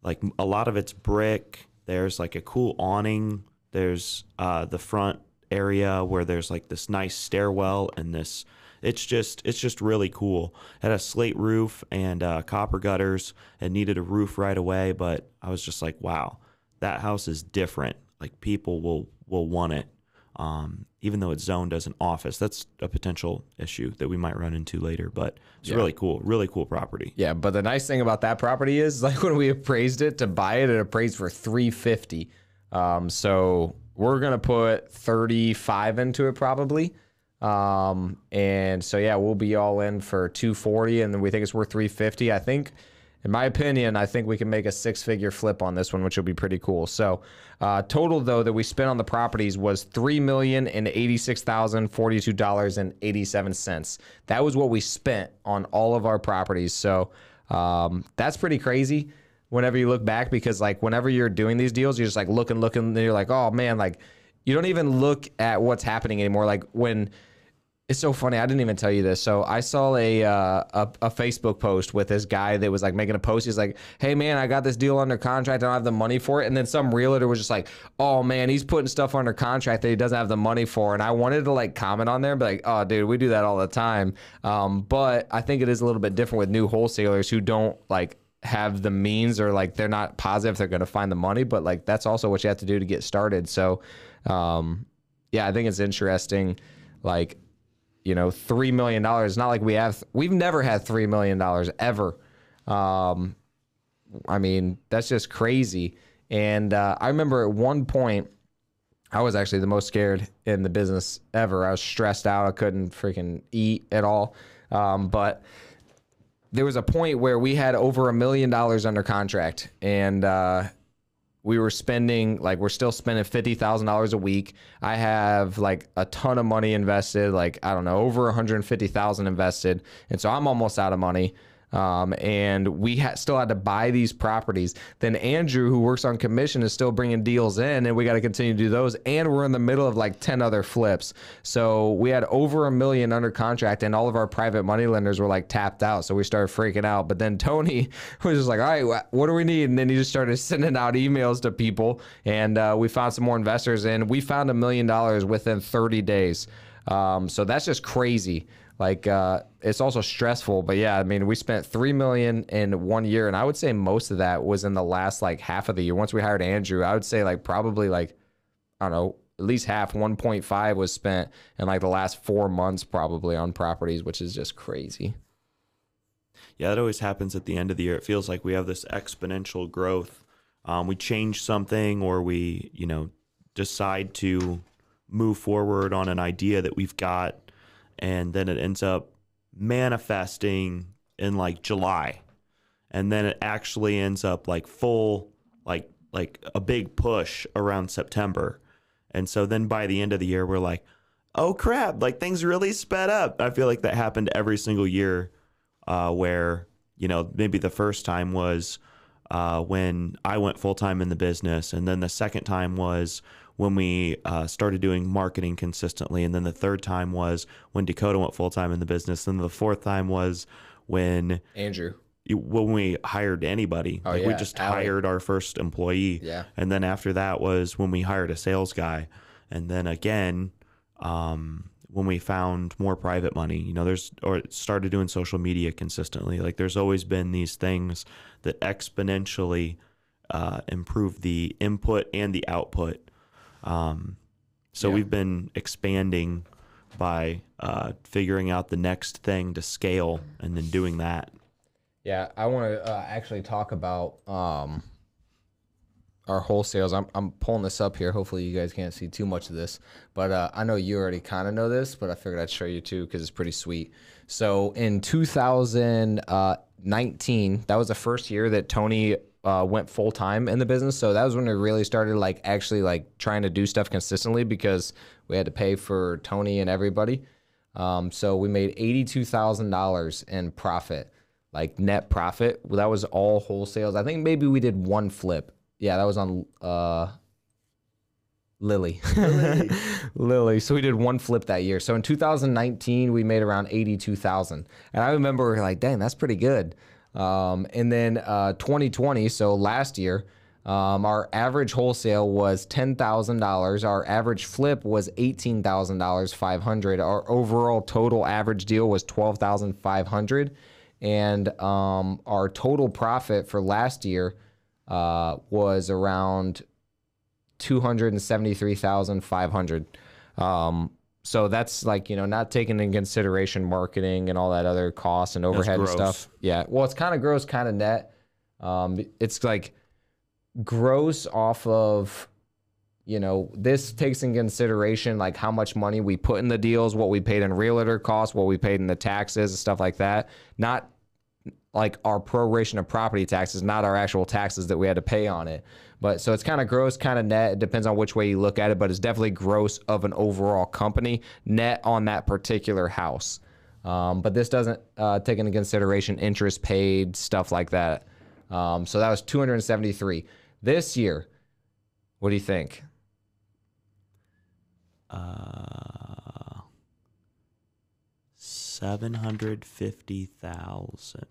like a lot of it's brick. There's like a cool awning. There's uh, the front area where there's like this nice stairwell and this. It's just it's just really cool. It had a slate roof and uh, copper gutters. It needed a roof right away, but I was just like, wow, that house is different. Like people will will want it, um, even though it's zoned as an office. That's a potential issue that we might run into later. But it's Yeah. really cool, really cool property. Yeah, but the nice thing about that property is like when we appraised it to buy it, it appraised for three fifty. Um, so we're gonna put thirty five into it probably. Um, and so yeah, we'll be all in for two forty, and then we think it's worth three fifty. I think, in my opinion, I think we can make a six figure flip on this one, which will be pretty cool. So, uh, total though that we spent on the properties was three million and eighty six thousand forty two dollars and eighty seven cents. That was what we spent on all of our properties. So, um, that's pretty crazy. Whenever you look back, because like whenever you're doing these deals, you're just like looking, looking, and you're like, oh man, like you don't even look at what's happening anymore. Like when it's so funny. I didn't even tell you this. So I saw a, uh, a a Facebook post with this guy that was like making a post. He's like, "Hey man, I got this deal under contract. I don't have the money for it." And then some realtor was just like, "Oh man, he's putting stuff under contract that he doesn't have the money for." And I wanted to like comment on there, but like, "Oh dude, we do that all the time." Um, but I think it is a little bit different with new wholesalers who don't like have the means or like they're not positive they're going to find the money, but like that's also what you have to do to get started. So, um, yeah, I think it's interesting. Like, you know, $3 million. Not like we have, we've never had $3 million ever. Um, I mean, that's just crazy. And uh, I remember at one point, I was actually the most scared in the business ever. I was stressed out. I couldn't freaking eat at all. Um, but there was a point where we had over a million dollars under contract, and uh, we were spending like we're still spending fifty thousand dollars a week. I have like a ton of money invested, like I don't know, over one hundred fifty thousand invested, and so I'm almost out of money. Um, and we ha- still had to buy these properties. Then Andrew, who works on commission, is still bringing deals in, and we got to continue to do those. And we're in the middle of like 10 other flips. So we had over a million under contract, and all of our private money lenders were like tapped out. So we started freaking out. But then Tony was just like, all right, what do we need? And then he just started sending out emails to people, and uh, we found some more investors, and we found a million dollars within 30 days. Um, so that's just crazy. Like uh, it's also stressful, but yeah, I mean, we spent three million in one year, and I would say most of that was in the last like half of the year. Once we hired Andrew, I would say like probably like I don't know, at least half, one point five was spent in like the last four months probably on properties, which is just crazy. Yeah, that always happens at the end of the year. It feels like we have this exponential growth. Um, we change something, or we, you know, decide to move forward on an idea that we've got and then it ends up manifesting in like July. And then it actually ends up like full like like a big push around September. And so then by the end of the year we're like, "Oh crap, like things really sped up." I feel like that happened every single year uh, where, you know, maybe the first time was uh, when I went full time in the business, and then the second time was when we uh, started doing marketing consistently. And then the third time was when Dakota went full time in the business. And the fourth time was when Andrew. When we hired anybody, oh, like yeah. we just Allie. hired our first employee, yeah. and then after that was when we hired a sales guy, and then again, um, when we found more private money, you know, there's or started doing social media consistently. Like there's always been these things that exponentially uh, improve the input and the output um, so yeah. we've been expanding by uh, figuring out the next thing to scale and then doing that. Yeah, I want to uh, actually talk about um, our wholesales. I'm, I'm pulling this up here. Hopefully, you guys can't see too much of this, but uh, I know you already kind of know this, but I figured I'd show you too because it's pretty sweet. So in 2019, uh, that was the first year that Tony uh, went full time in the business. So that was when we really started like actually like trying to do stuff consistently because we had to pay for Tony and everybody. Um, so we made eighty two thousand dollars in profit, like net profit. That was all wholesales. I think maybe we did one flip. Yeah, that was on uh, Lily. Lily. Lily. So we did one flip that year. So in 2019, we made around 82,000. And I remember like, dang, that's pretty good. Um, and then uh, 2020, so last year, um, our average wholesale was ten thousand dollars. Our average flip was eighteen thousand dollars, five hundred. Our overall total average deal was twelve thousand five hundred, and um, our total profit for last year uh, was around two hundred and seventy three thousand five hundred. Um, so that's like you know not taking in consideration marketing and all that other costs and overhead and stuff. yeah. Well it's kind of gross kind of net. Um, it's like gross off of you know this takes in consideration like how much money we put in the deals what we paid in realtor costs what we paid in the taxes and stuff like that. Not like our proration of property taxes not our actual taxes that we had to pay on it but so it's kind of gross, kind of net. It depends on which way you look at it, but it's definitely gross of an overall company net on that particular house. Um, but this doesn't uh, take into consideration interest paid, stuff like that. Um, so that was 273. This year, what do you think? Uh, 750,000.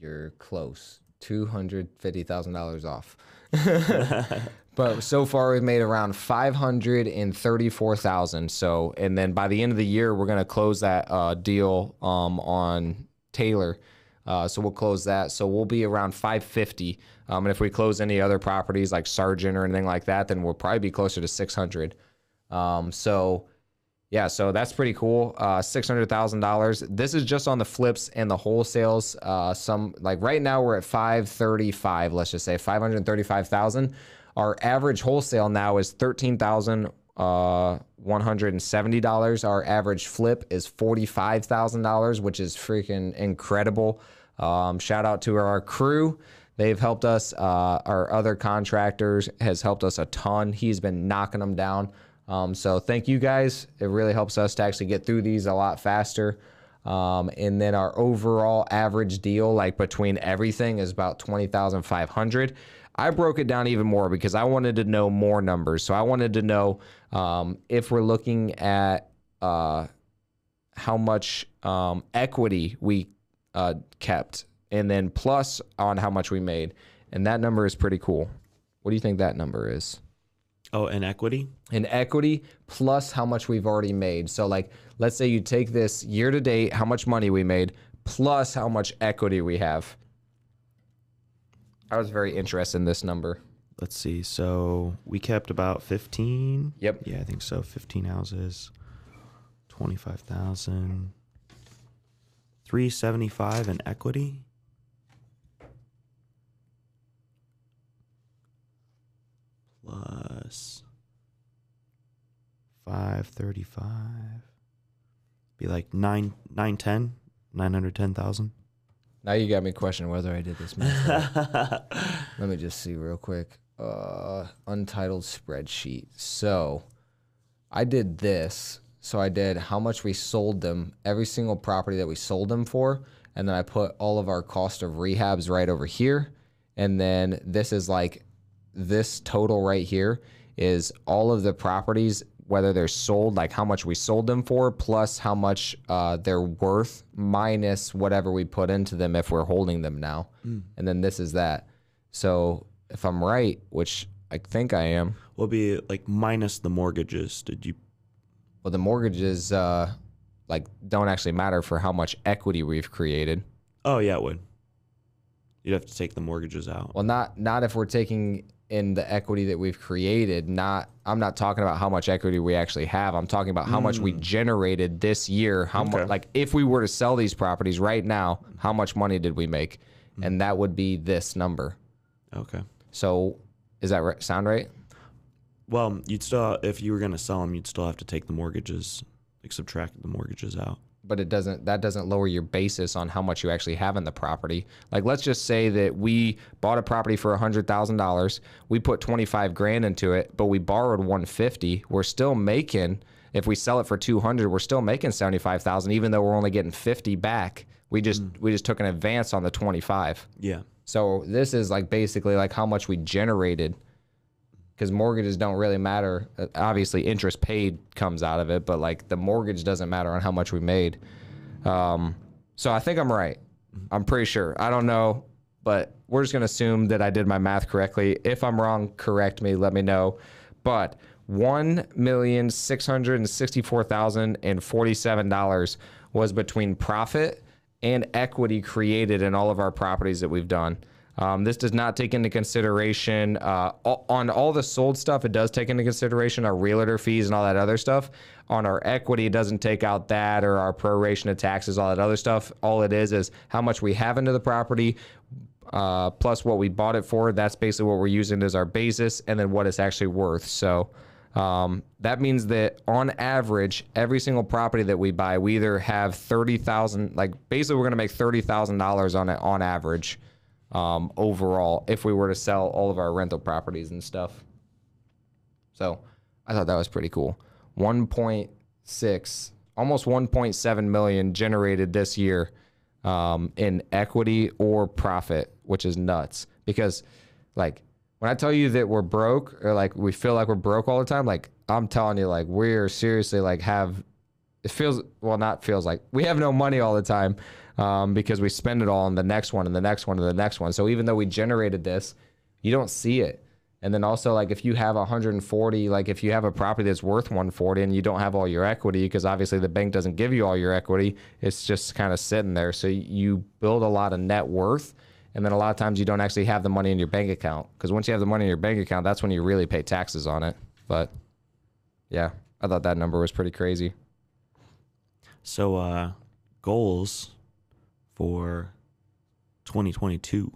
You're close two hundred fifty thousand dollars off. but so far we've made around five hundred and thirty-four thousand. So, and then by the end of the year, we're gonna close that uh, deal um, on Taylor. Uh, so we'll close that. So we'll be around 550. Um, and if we close any other properties like Sargent or anything like that, then we'll probably be closer to 600. Um, so yeah, so that's pretty cool. Uh, six hundred thousand dollars. This is just on the flips and the wholesales. Uh, some like right now we're at five thirty-five. Let's just say five hundred thirty-five thousand. Our average wholesale now is thirteen thousand uh, one hundred and seventy dollars. Our average flip is forty-five thousand dollars, which is freaking incredible. Um, shout out to our crew. They've helped us. Uh, our other contractors has helped us a ton. He's been knocking them down. Um, so thank you guys. It really helps us to actually get through these a lot faster. Um, and then our overall average deal, like between everything, is about twenty thousand five hundred. I broke it down even more because I wanted to know more numbers. So I wanted to know um, if we're looking at uh, how much um, equity we uh, kept, and then plus on how much we made, and that number is pretty cool. What do you think that number is? Oh, and equity? In equity plus how much we've already made. So like let's say you take this year to date, how much money we made plus how much equity we have. I was very interested in this number. Let's see. So we kept about 15. Yep. Yeah, I think so. 15 houses, 25,000, 375 in equity. Plus 535. Be like 9 910, 910,000. Now you got me questioning whether I did this math. Let me just see real quick. Uh, untitled spreadsheet. So I did this. So I did how much we sold them, every single property that we sold them for, and then I put all of our cost of rehabs right over here. And then this is like this total right here is all of the properties whether they're sold, like how much we sold them for, plus how much uh, they're worth, minus whatever we put into them if we're holding them now. Mm. And then this is that. So if I'm right, which I think I am, Will be like minus the mortgages. Did you? well, the mortgages uh, like don't actually matter for how much equity we've created. Oh yeah, it would. You'd have to take the mortgages out. Well, not not if we're taking in the equity that we've created. Not I'm not talking about how much equity we actually have. I'm talking about how much we mm. generated this year. How much like if we were to sell these properties right now, how much money did we make? Mm. And that would be this number. Okay. So is that right? sound right? Well, you'd still, if you were going to sell them, you'd still have to take the mortgages, like subtract the mortgages out. But it doesn't that doesn't lower your basis on how much you actually have in the property. Like let's just say that we bought a property for $100000 we put 25 grand into it but we borrowed 150 we're still making if we sell it for 200 we're still making 75000 even though we're only getting 50 back. We just mm. we just took an advance on the 25 Yeah. so this is like basically like how much we generated because mortgages don't really matter. Uh, Obviously, interest paid comes out of it, but like the mortgage doesn't matter on how much we made. Um, so I think I'm right. I'm pretty sure. I don't know, but we're just gonna assume that I did my math correctly. If I'm wrong, correct me. Let me know. But one million six hundred and sixty-four thousand and forty-seven dollars was between profit and equity created in all of our properties that we've done. Um, this does not take into consideration uh, on all the sold stuff. It does take into consideration our realtor fees and all that other stuff. On our equity, it doesn't take out that or our proration of taxes, all that other stuff. All it is is how much we have into the property, uh, plus what we bought it for. That's basically what we're using as our basis, and then what it's actually worth. So um, that means that on average, every single property that we buy, we either have thirty thousand. Like basically, we're gonna make thirty thousand dollars on it on average um, overall if we were to sell all of our rental properties and stuff. So I thought that was pretty cool. 1.6, almost 1.7 million generated this year um, in equity or profit, which is nuts. Because, like, when I tell you that we're broke or like we feel like we're broke all the time, like I'm telling you, like we're seriously like have it feels well not feels like we have no money all the time um, because we spend it all on the next one and the next one and the next one. So even though we generated this, you don't see it. And then also like if you have 140, like if you have a property that's worth 140 and you don't have all your equity, because obviously the bank doesn't give you all your equity, it's just kind of sitting there. So you build a lot of net worth. And then a lot of times you don't actually have the money in your bank account. Because once you have the money in your bank account, that's when you really pay taxes on it. But yeah, I thought that number was pretty crazy. So, uh, goals for 2022.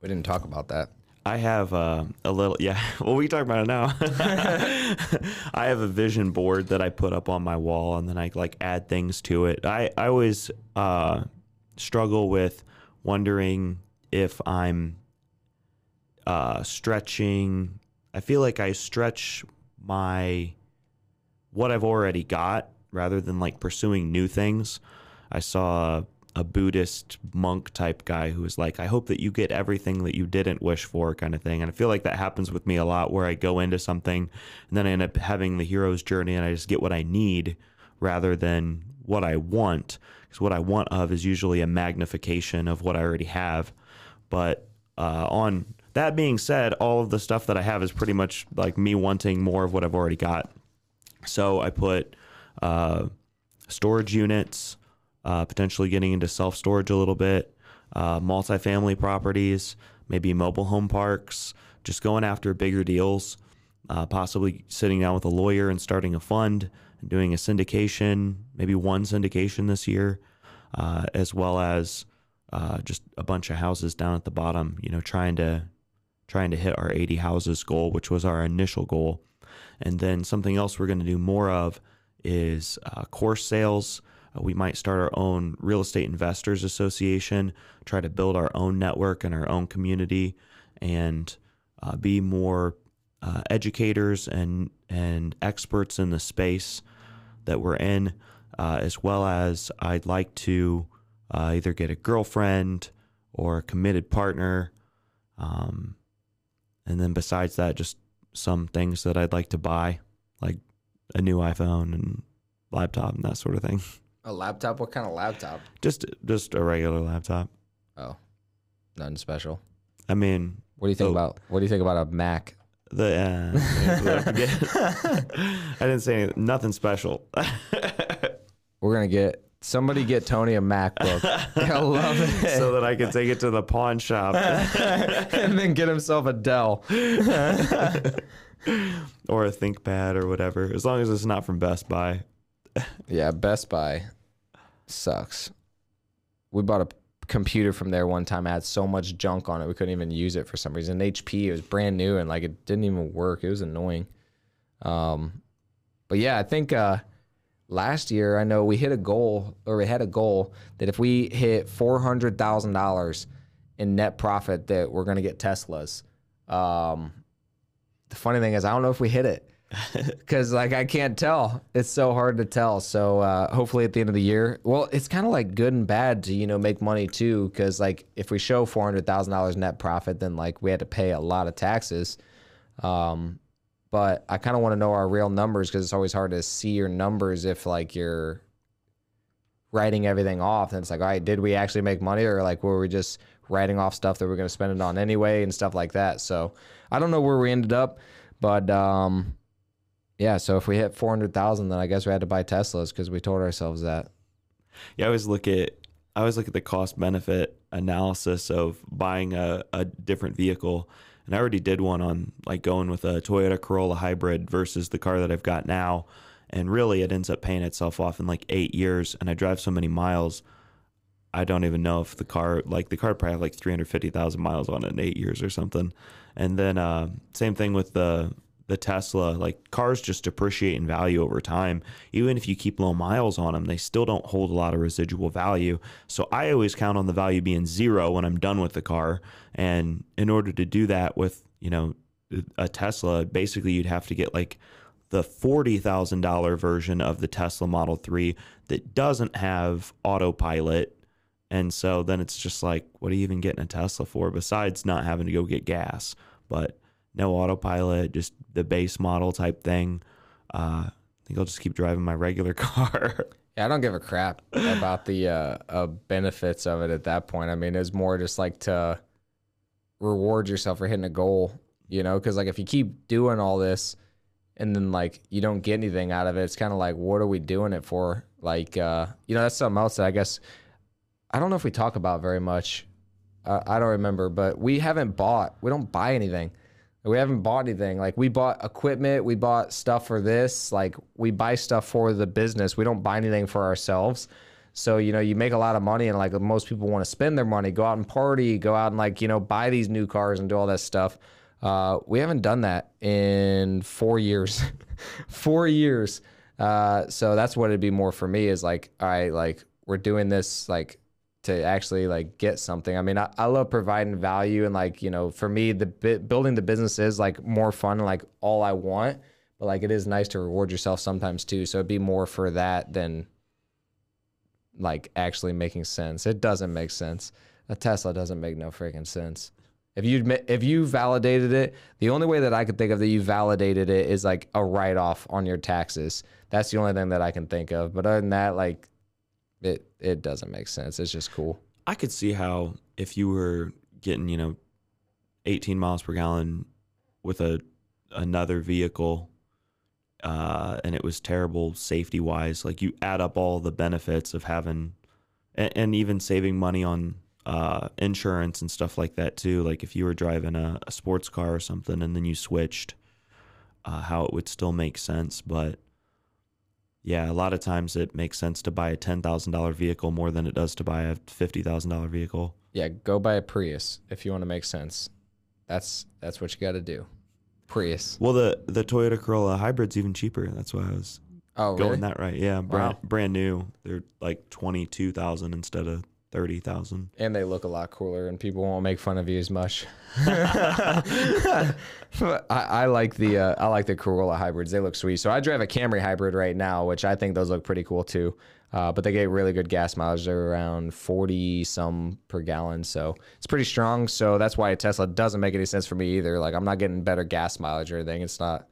We didn't talk about that. I have uh, a little, yeah. Well, we talk about it now. I have a vision board that I put up on my wall, and then I like add things to it. I I always uh, struggle with wondering if I'm uh, stretching. I feel like I stretch my what I've already got rather than like pursuing new things. I saw a Buddhist monk type guy who was like, I hope that you get everything that you didn't wish for, kind of thing. And I feel like that happens with me a lot where I go into something and then I end up having the hero's journey and I just get what I need rather than what I want. Because what I want of is usually a magnification of what I already have. But uh, on that being said, all of the stuff that I have is pretty much like me wanting more of what I've already got. So I put uh, storage units uh, potentially getting into self storage a little bit, uh, multifamily properties, maybe mobile home parks, just going after bigger deals, uh, possibly sitting down with a lawyer and starting a fund and doing a syndication, maybe one syndication this year, uh, as well as uh, just a bunch of houses down at the bottom, you know, trying to trying to hit our 80 houses goal, which was our initial goal. And then something else we're going to do more of is uh, course sales. Uh, we might start our own real estate investors association, try to build our own network and our own community, and uh, be more uh, educators and and experts in the space that we're in, uh, as well as I'd like to uh, either get a girlfriend or a committed partner, um, and then besides that, just some things that I'd like to buy, like a new iPhone and laptop and that sort of thing. A laptop? What kind of laptop? Just just a regular laptop. Oh, nothing special. I mean, What do you think Oh. about What do you think about a Mac? the uh, I didn't say anything, nothing special. We're gonna get somebody get Tony a MacBook. I love it. so that I can take it to the pawn shop and then get himself a Dell. or a ThinkPad or whatever, as long as it's not from Best Buy. Yeah, Best Buy sucks. We bought a computer from there one time. It had so much junk on it, we couldn't even use it for some reason. HP, it was brand new and like it didn't even work. It was annoying. Um, but yeah, I think uh, last year I know we hit a goal or we had a goal that if we hit four hundred thousand dollars in net profit, that we're gonna get Teslas. Um, the funny thing is, I don't know if we hit it because like I can't tell. It's so hard to tell. So uh, hopefully at the end of the year, well, it's kind of like good and bad to you know make money too. Because like if we show four hundred thousand dollars net profit, then like we had to pay a lot of taxes. Um, but I kind of want to know our real numbers because it's always hard to see your numbers if like you're writing everything off. And it's like, all right, did we actually make money or like were we just writing off stuff that we're going to spend it on anyway and stuff like that? So I don't know where we ended up, but um, yeah. So if we hit four hundred thousand, then I guess we had to buy Teslas because we told ourselves that. Yeah, I always look at I always look at the cost benefit analysis of buying a, a different vehicle. And I already did one on like going with a Toyota Corolla hybrid versus the car that I've got now. And really it ends up paying itself off in like eight years and I drive so many miles. I don't even know if the car like the car probably have like 350,000 miles on it in 8 years or something. And then uh, same thing with the the Tesla, like cars just depreciate in value over time. Even if you keep low miles on them, they still don't hold a lot of residual value. So I always count on the value being zero when I'm done with the car. And in order to do that with, you know, a Tesla, basically you'd have to get like the $40,000 version of the Tesla Model 3 that doesn't have autopilot. And so then it's just like, what are you even getting a Tesla for besides not having to go get gas? But no autopilot, just the base model type thing. Uh, I think I'll just keep driving my regular car. Yeah, I don't give a crap about the uh, uh, benefits of it at that point. I mean, it's more just like to reward yourself for hitting a goal, you know? Because like if you keep doing all this and then like you don't get anything out of it, it's kind of like, what are we doing it for? Like, uh, you know, that's something else that I guess I don't know if we talk about very much. I don't remember, but we haven't bought. We don't buy anything. We haven't bought anything. Like we bought equipment, we bought stuff for this. Like we buy stuff for the business. We don't buy anything for ourselves. So, you know, you make a lot of money and like most people want to spend their money, go out and party, go out and like, you know, buy these new cars and do all that stuff. Uh, we haven't done that in four years. four years. Uh, so that's what it'd be more for me is like, all right, like we're doing this like to actually like get something. I mean, I, I love providing value and like, you know, for me, the bit, building the business is like more fun like all I want, but like it is nice to reward yourself sometimes too. So it'd be more for that than like actually making sense. It doesn't make sense. A Tesla doesn't make no freaking sense. If you if you validated it, the only way that I could think of that you validated it is like a write off on your taxes. That's the only thing that I can think of. But other than that, like it it doesn't make sense. It's just cool. I could see how if you were getting, you know, 18 miles per gallon with a another vehicle uh, and it was terrible safety wise, like you add up all the benefits of having and, and even saving money on uh, insurance and stuff like that too. Like if you were driving a, a sports car or something and then you switched, uh, how it would still make sense. But yeah, a lot of times it makes sense to buy a ten thousand dollar vehicle more than it does to buy a fifty thousand dollar vehicle. Yeah, go buy a Prius if you want to make sense. That's that's what you got to do. Prius. Well, the the Toyota Corolla hybrid's even cheaper. That's why I was Oh, going really? that right. Yeah, brand Wow. brand new. They're like twenty two thousand instead of thirty thousand. And they look a lot cooler, and people won't make fun of you as much. I, I like the uh, I like the Corolla hybrids. They look sweet. So I drive a Camry hybrid right now, which I think those look pretty cool too. Uh, but they get really good gas mileage. They're around forty some per gallon, so it's pretty strong. So that's why a Tesla doesn't make any sense for me either. Like I'm not getting better gas mileage or anything. It's not.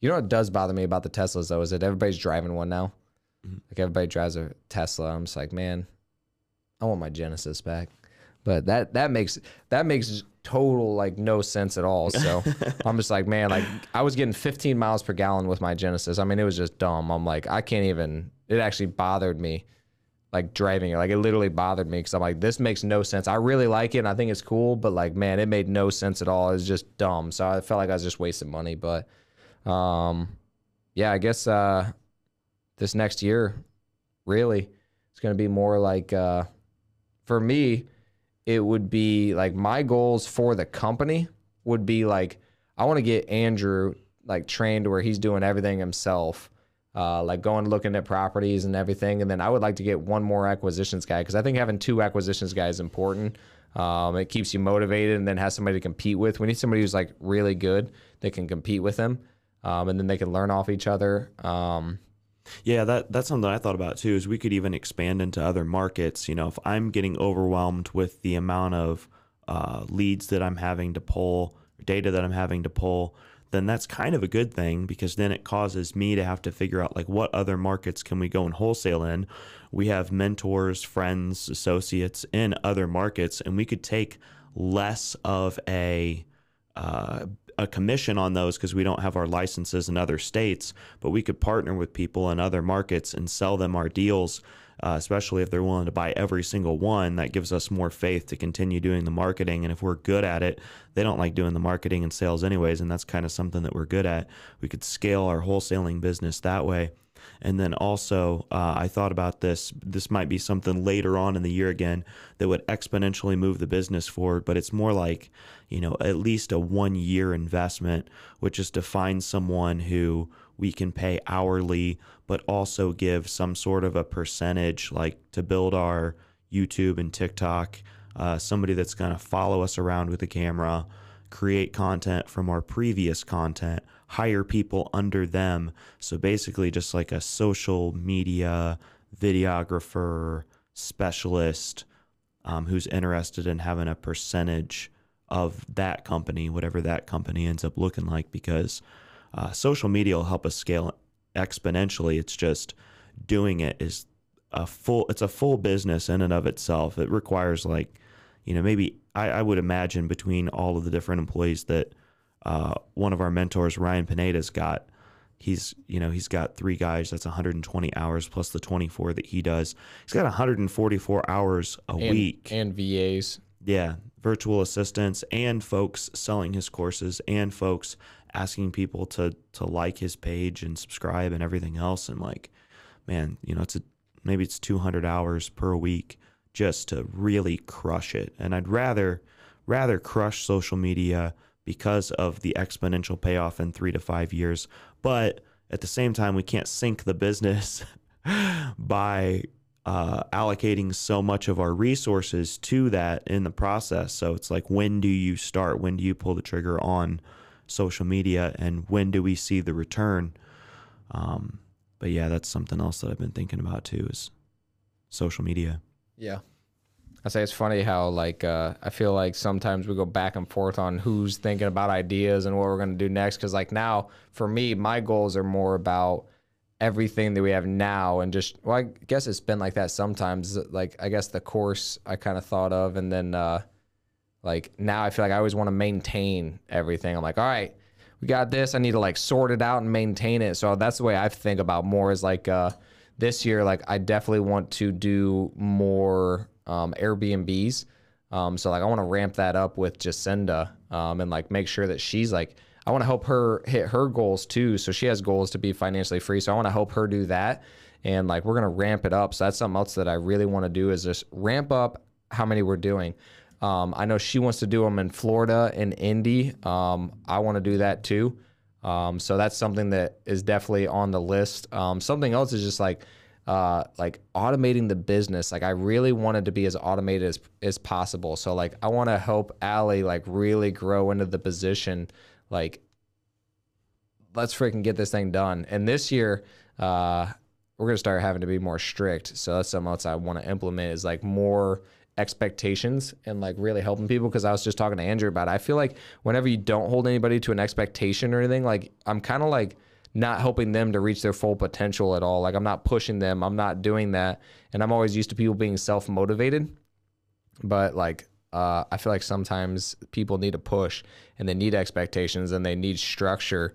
You know what does bother me about the Teslas though is that everybody's driving one now. Like everybody drives a Tesla. I'm just like, man, I want my Genesis back. But that that makes that makes total like no sense at all. So I'm just like, man, like I was getting 15 miles per gallon with my Genesis. I mean, it was just dumb. I'm like, I can't even. It actually bothered me, like driving it. Like it literally bothered me because I'm like, this makes no sense. I really like it and I think it's cool, but like, man, it made no sense at all. It's just dumb. So I felt like I was just wasting money. But um, yeah, I guess uh, this next year, really, it's gonna be more like uh, for me it would be like my goals for the company would be like I want to get Andrew like trained where he's doing everything himself, uh, like going looking at properties and everything. And then I would like to get one more acquisitions guy because I think having two acquisitions guys is important. Um, it keeps you motivated and then has somebody to compete with. We need somebody who's like really good that can compete with them, um, and then they can learn off each other. Um, Yeah, that that's something I thought about too. Is we could even expand into other markets. You know, if I'm getting overwhelmed with the amount of uh, leads that I'm having to pull, data that I'm having to pull, then that's kind of a good thing because then it causes me to have to figure out like what other markets can we go and wholesale in. We have mentors, friends, associates in other markets, and we could take less of a uh, a commission on those because we don't have our licenses in other states, but we could partner with people in other markets and sell them our deals, uh, especially if they're willing to buy every single one. That gives us more faith to continue doing the marketing. And if we're good at it, they don't like doing the marketing and sales anyways, and that's kind of something that we're good at. We could scale our wholesaling business that way. And then also, uh, I thought about this. This might be something later on in the year again that would exponentially move the business forward, but it's more like, you know, at least a one year investment, which is to find someone who we can pay hourly, but also give some sort of a percentage, like to build our YouTube and TikTok. Uh, somebody that's going to follow us around with a camera, create content from our previous content, hire people under them. So basically, just like a social media videographer specialist um, who's interested in having a percentage of that company, whatever that company ends up looking like, because uh, social media will help us scale exponentially. It's just doing it is a full it's a full business in and of itself. It requires like, you know, maybe I, I would imagine between all of the different employees that uh, one of our mentors, Ryan Pineda's got, he's you know he's got three guys that's 120 hours plus the 24 that he does. He's got 144 hours a and, week. and VAs. yeah virtual assistants and folks selling his courses and folks asking people to to like his page and subscribe and everything else. And like man you know it's a maybe it's 200 hours per week just to really crush it. And i'd rather rather crush social media because of the exponential payoff in 3 to 5 years but at the same time we can't sink the business by uh, allocating so much of our resources to that in the process. So it's like, when do you start? When do you pull the trigger on social media? And when do we see the return? Um, but yeah, that's something else that I've been thinking about too is social media. Yeah. I say it's funny how like uh, I feel like sometimes we go back and forth on who's thinking about ideas and what we're gonna do next. Because like now, for me, my goals are more about everything that we have now and just well, I guess it's been like that sometimes. Like I guess the course I kind of thought of, and then uh, like now I feel like I always want to maintain everything. I'm like, all right, we got this. I need to like sort it out and maintain it. So that's the way I think about more is like uh, this year, like I definitely want to do more um, Airbnbs. Um, so like I want to ramp that up with Jacinda um, and like make sure that she's like I want to help her hit her goals too. So she has goals to be financially free. So I want to help her do that. And like we're gonna ramp it up. So that's something else that I really want to do is just ramp up how many we're doing. Um, I know she wants to do them in Florida and Indy. Um, I want to do that too. Um, so that's something that is definitely on the list. Um, something else is just like uh, like automating the business. Like I really wanted to be as automated as as possible. So like I want to help Allie like really grow into the position. Like let's freaking get this thing done. And this year, uh, we're gonna start having to be more strict. So that's something else I want to implement is like more expectations and like really helping people because I was just talking to Andrew about it. I feel like whenever you don't hold anybody to an expectation or anything, like I'm kind of like not helping them to reach their full potential at all. Like I'm not pushing them. I'm not doing that. And I'm always used to people being self motivated. But like uh, I feel like sometimes people need a push and they need expectations and they need structure.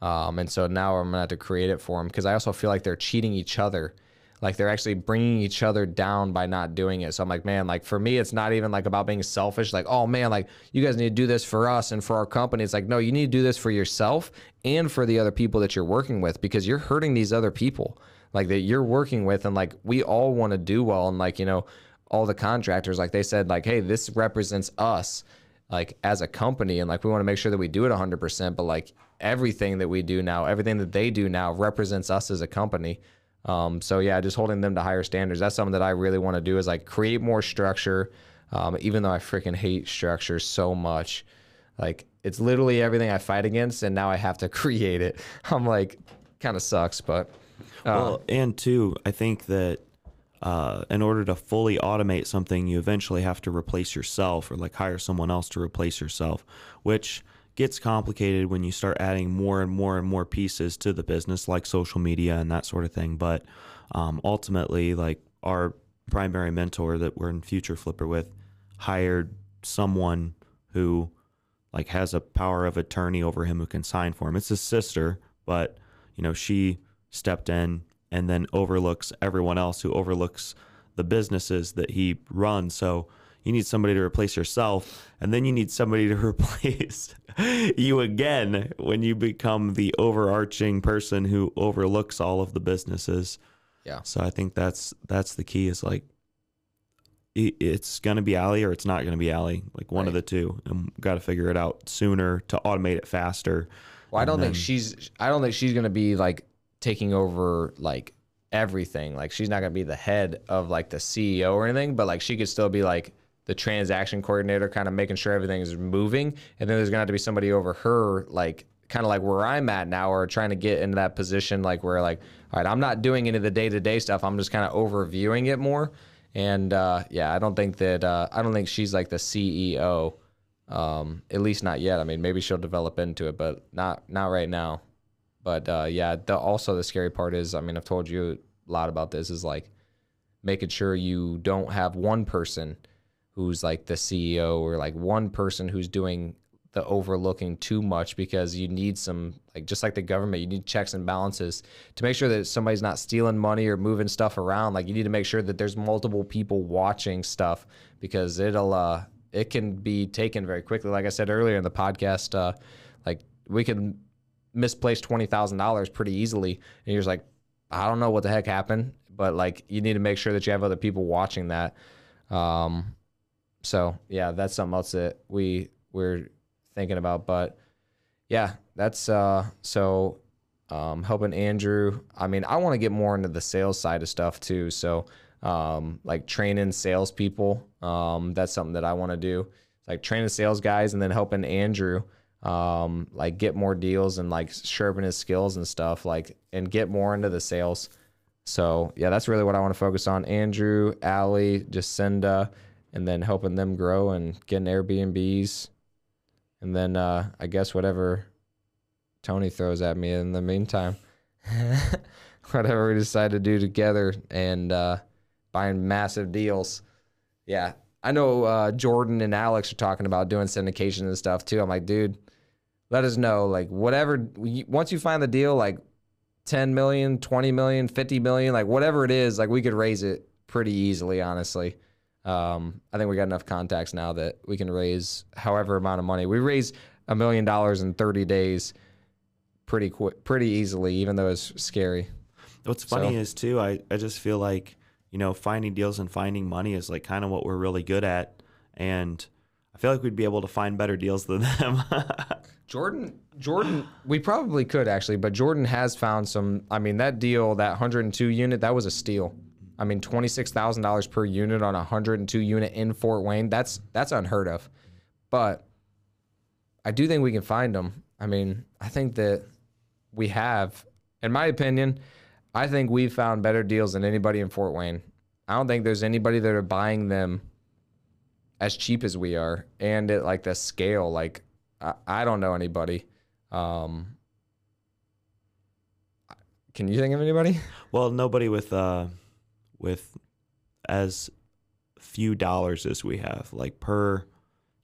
Um, and so now I'm gonna have to create it for them because I also feel like they're cheating each other. Like they're actually bringing each other down by not doing it. So I'm like, man, like for me, it's not even like about being selfish. Like, oh man, like you guys need to do this for us and for our company. It's like, no, you need to do this for yourself and for the other people that you're working with because you're hurting these other people like that you're working with. And like we all want to do well. And like, you know, all the contractors, like they said, like, hey, this represents us like as a company and like we want to make sure that we do it 100% but like everything that we do now everything that they do now represents us as a company um, so yeah just holding them to higher standards. That's something that i really want to do is like create more structure um, even though i freaking hate structure so much. Like it's literally everything i fight against and now i have to create it. I'm like kind of sucks but uh, Well, and two, I think that uh, in order to fully automate something, you eventually have to replace yourself or like hire someone else to replace yourself, which gets complicated when you start adding more and more and more pieces to the business, like social media and that sort of thing. But um, ultimately, like our primary mentor that we're in Future Flipper with hired someone who like has a power of attorney over him who can sign for him. It's his sister, but you know she stepped in and then overlooks everyone else who overlooks the businesses that he runs. So you need somebody to replace yourself, and then you need somebody to replace you again when you become the overarching person who overlooks all of the businesses. Yeah. So I think that's that's the key is like it's gonna be Allie or it's not gonna be Allie, like one of the Right. two, and got to figure it out sooner to automate it faster. Well, I don't And think she's. I don't think she's gonna be like taking over like everything. Like she's not gonna be the head of like the CEO or anything, but like she could still be like the transaction coordinator, kind of making sure everything is moving. And then there's gonna have to be somebody over her, like kind of like where I'm at now, or trying to get into that position, like where like, all right, I'm not doing any of the day to day stuff. I'm just kind of overviewing it more. And uh, yeah, I don't think that uh, I don't think she's like the CEO. Um, at least not yet. I mean, maybe she'll develop into it, but not not right now. But uh, yeah, the, also the scary part is, I mean, I've told you a lot about this is like making sure you don't have one person who's like the CEO or like one person who's doing the overlooking too much because you need some like just like the government you need checks and balances to make sure that somebody's not stealing money or moving stuff around. Like you need to make sure that there's multiple people watching stuff because it'll uh it can be taken very quickly. Like i said earlier in the podcast uh like we can misplace $20000 pretty easily. And you're just like i don't know what the heck happened but like you need to make sure that you have other people watching that. Um so yeah that's something else that we we're thinking about. But yeah, that's uh so um helping Andrew. I mean, I want to get more into the sales side of stuff too. So um like training salespeople. Um that's something that I want to do. It's like training sales guys and then helping Andrew um like get more deals and like sharpen his skills and stuff like and get more into the sales. So yeah, that's really what I want to focus on. Andrew, Allie, Jacinda, and then helping them grow and getting Airbnbs and then uh, I guess whatever Tony throws at me in the meantime, whatever we decide to do together and uh, buying massive deals. Yeah, I know uh, Jordan and Alex are talking about doing syndication and stuff too. I'm like, dude, let us know. Like, whatever, once you find the deal, like 10 million, 20 million, 50 million, like whatever it is, like we could raise it pretty easily, honestly. Um, I think we got enough contacts now that we can raise however amount of money. We raise a million dollars in 30 days pretty quick, pretty easily, even though it's scary. What's funny so, is too, I, I just feel like, you know, finding deals and finding money is like kind of what we're really good at. And I feel like we'd be able to find better deals than them. Jordan, Jordan, we probably could actually, but Jordan has found some. I mean, that deal, that 102 unit, that was a steal. I mean, twenty six thousand dollars per unit on a hundred and two unit in Fort Wayne. That's that's unheard of. But I do think we can find them. I mean, I think that we have, in my opinion, I think we've found better deals than anybody in Fort Wayne. I don't think there's anybody that are buying them as cheap as we are, and at like the scale. Like I, I don't know anybody. Um, can you think of anybody? Well, nobody with uh, with as few dollars as we have. Like per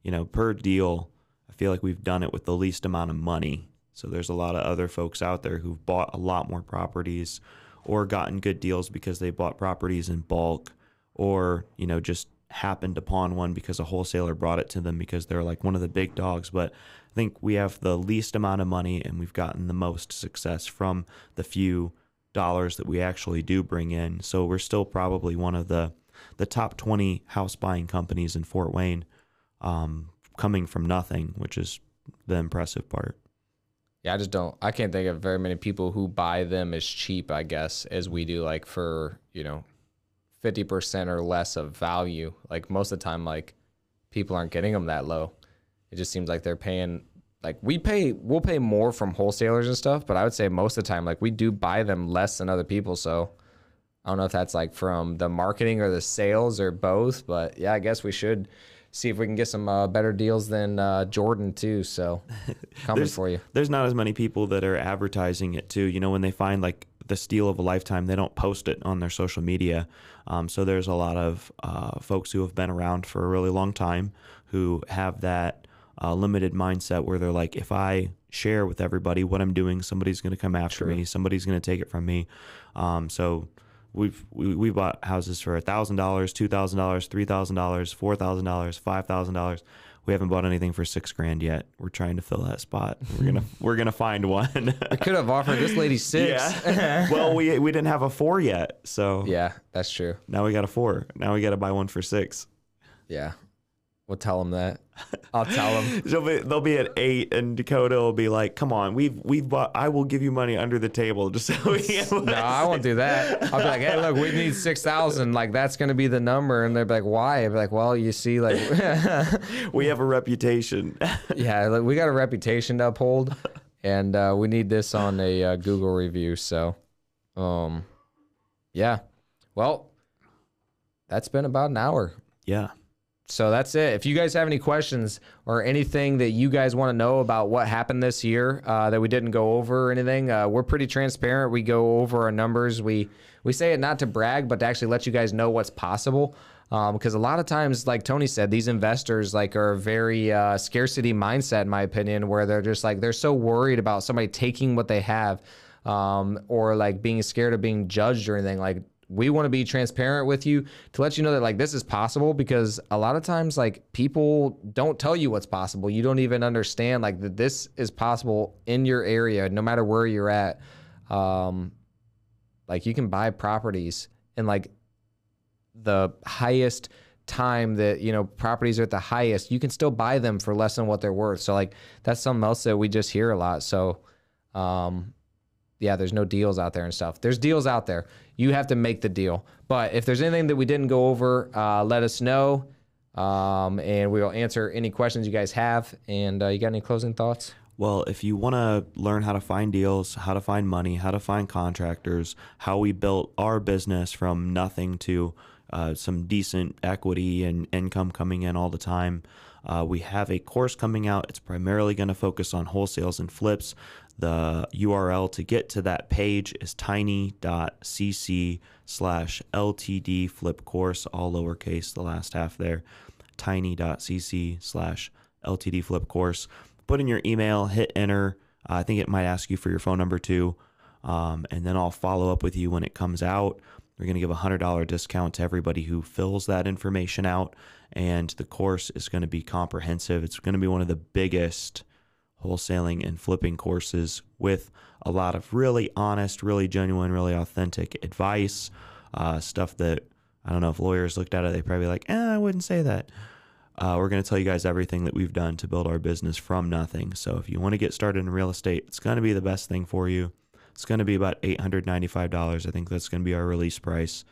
you know per deal i feel like we've done it with the least amount of money. So there's a lot of other folks out there who've bought a lot more properties or gotten good deals because they bought properties in bulk or you know just happened upon one because a wholesaler brought it to them because they're like one of the big dogs. But i think we have the least amount of money and we've gotten the most success from the few dollars that we actually do bring in. So we're still probably one of the the top 20 house buying companies in Fort Wayne, um, coming from nothing, which is the impressive part. Yeah, I just don't. I can't think of very many people who buy them as cheap. I guess as we do, like for you know, fifty percent or less of value. Like most of the time, like people aren't getting them that low. It just seems like they're paying like we pay we'll pay more from wholesalers and stuff, but I would say most of the time like we do buy them less than other people. So I don't know if that's like from the marketing or the sales or both, but yeah, I guess we should see if we can get some uh, better deals than uh, Jordan too. So coming for you. There's not as many people that are advertising it too. You know, when they find like the steal of a lifetime, they don't post it on their social media. Um, so there's a lot of uh, folks who have been around for a really long time who have that uh, limited mindset where they're like, if I share with everybody what I'm doing, somebody's going to come after me. Somebody's going to take it from me. Um, so we've we, we bought houses for a thousand dollars, two thousand dollars, three thousand dollars, four thousand dollars, five thousand dollars. We haven't bought anything for six grand yet. We're trying to fill that spot. We're gonna we're gonna find one. I could have offered this lady six. Yeah. well, we we didn't have a four yet, so yeah, that's true. Now we got a four. Now we got to buy one for six. Yeah, We'll tell them that. I'll tell them. they'll, be, they'll be at eight, and Dakota will be like, "Come on, we've we've bought. I will give you money under the table just so we." Can no, I won't do that. I'll be like, "Hey, look, we need six thousand. Like that's going to be the number." And they're like, "Why?" I'll be like, "Well, you see, like we have a reputation." yeah, like, we got a reputation to uphold, and uh, we need this on a uh, Google review. So, um, yeah. Well, that's been about an hour. Yeah so that's it. If you guys have any questions or anything that you guys want to know about what happened this year uh, that we didn't go over or anything, uh, we're pretty transparent. We go over our numbers. We we say it not to brag, but to actually let you guys know what's possible. Because um, a lot of times, like Tony said, these investors like are very uh, scarcity mindset, in my opinion, where they're just like they're so worried about somebody taking what they have, um, or like being scared of being judged or anything. Like we want to be transparent with you to let you know that like this is possible because a lot of times like people don't tell you what's possible. You don't even understand like that this is possible in your area no matter where you're at. Um like you can buy properties in like the highest time that you know properties are at the highest. You can still buy them for less than what they're worth. So like that's something else that we just hear a lot. So um yeah, there's no deals out there and stuff. There's deals out there. You have to make the deal. But if there's anything that we didn't go over, uh, let us know. Um, and we'll answer any questions you guys have. And uh, you got any closing thoughts? Well, if you want to learn how to find deals, how to find money, how to find contractors, how we built our business from nothing to uh, some decent equity and income coming in all the time, uh, we have a course coming out. It's primarily going to focus on wholesales and flips. The URL to get to that page is tiny.cc slash LTD flip course, all lowercase, the last half there. Tiny.cc slash LTD flip course. Put in your email, hit enter. Uh, I think it might ask you for your phone number too. Um, and then I'll follow up with you when it comes out. We're going to give a $100 discount to everybody who fills that information out. And the course is going to be comprehensive. It's going to be one of the biggest wholesaling and flipping courses with a lot of really honest, really genuine, really authentic advice, uh, stuff that I don't know if lawyers looked at it, they probably like, eh, I wouldn't say that. Uh, we're going to tell you guys everything that we've done to build our business from nothing. So if you want to get started in real estate, it's going to be the best thing for you. It's going to be about $895. I think that's going to be our release price.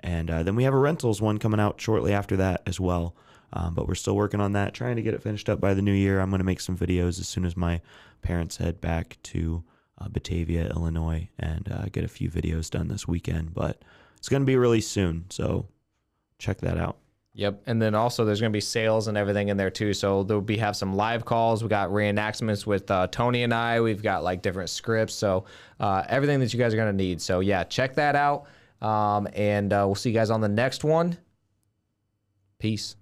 And uh, then we have a rentals one coming out shortly after that as well. Um, but we're still working on that, trying to get it finished up by the new year. I'm going to make some videos as soon as my parents head back to uh, Batavia, Illinois, and uh, get a few videos done this weekend. But it's going to be released soon, so check that out. Yep, and then also there's going to be sales and everything in there too. So there'll be have some live calls. We got reenactments with uh, Tony and I. We've got like different scripts. So uh, everything that you guys are going to need. So yeah, check that out. Um, and uh, we'll see you guys on the next one. Peace.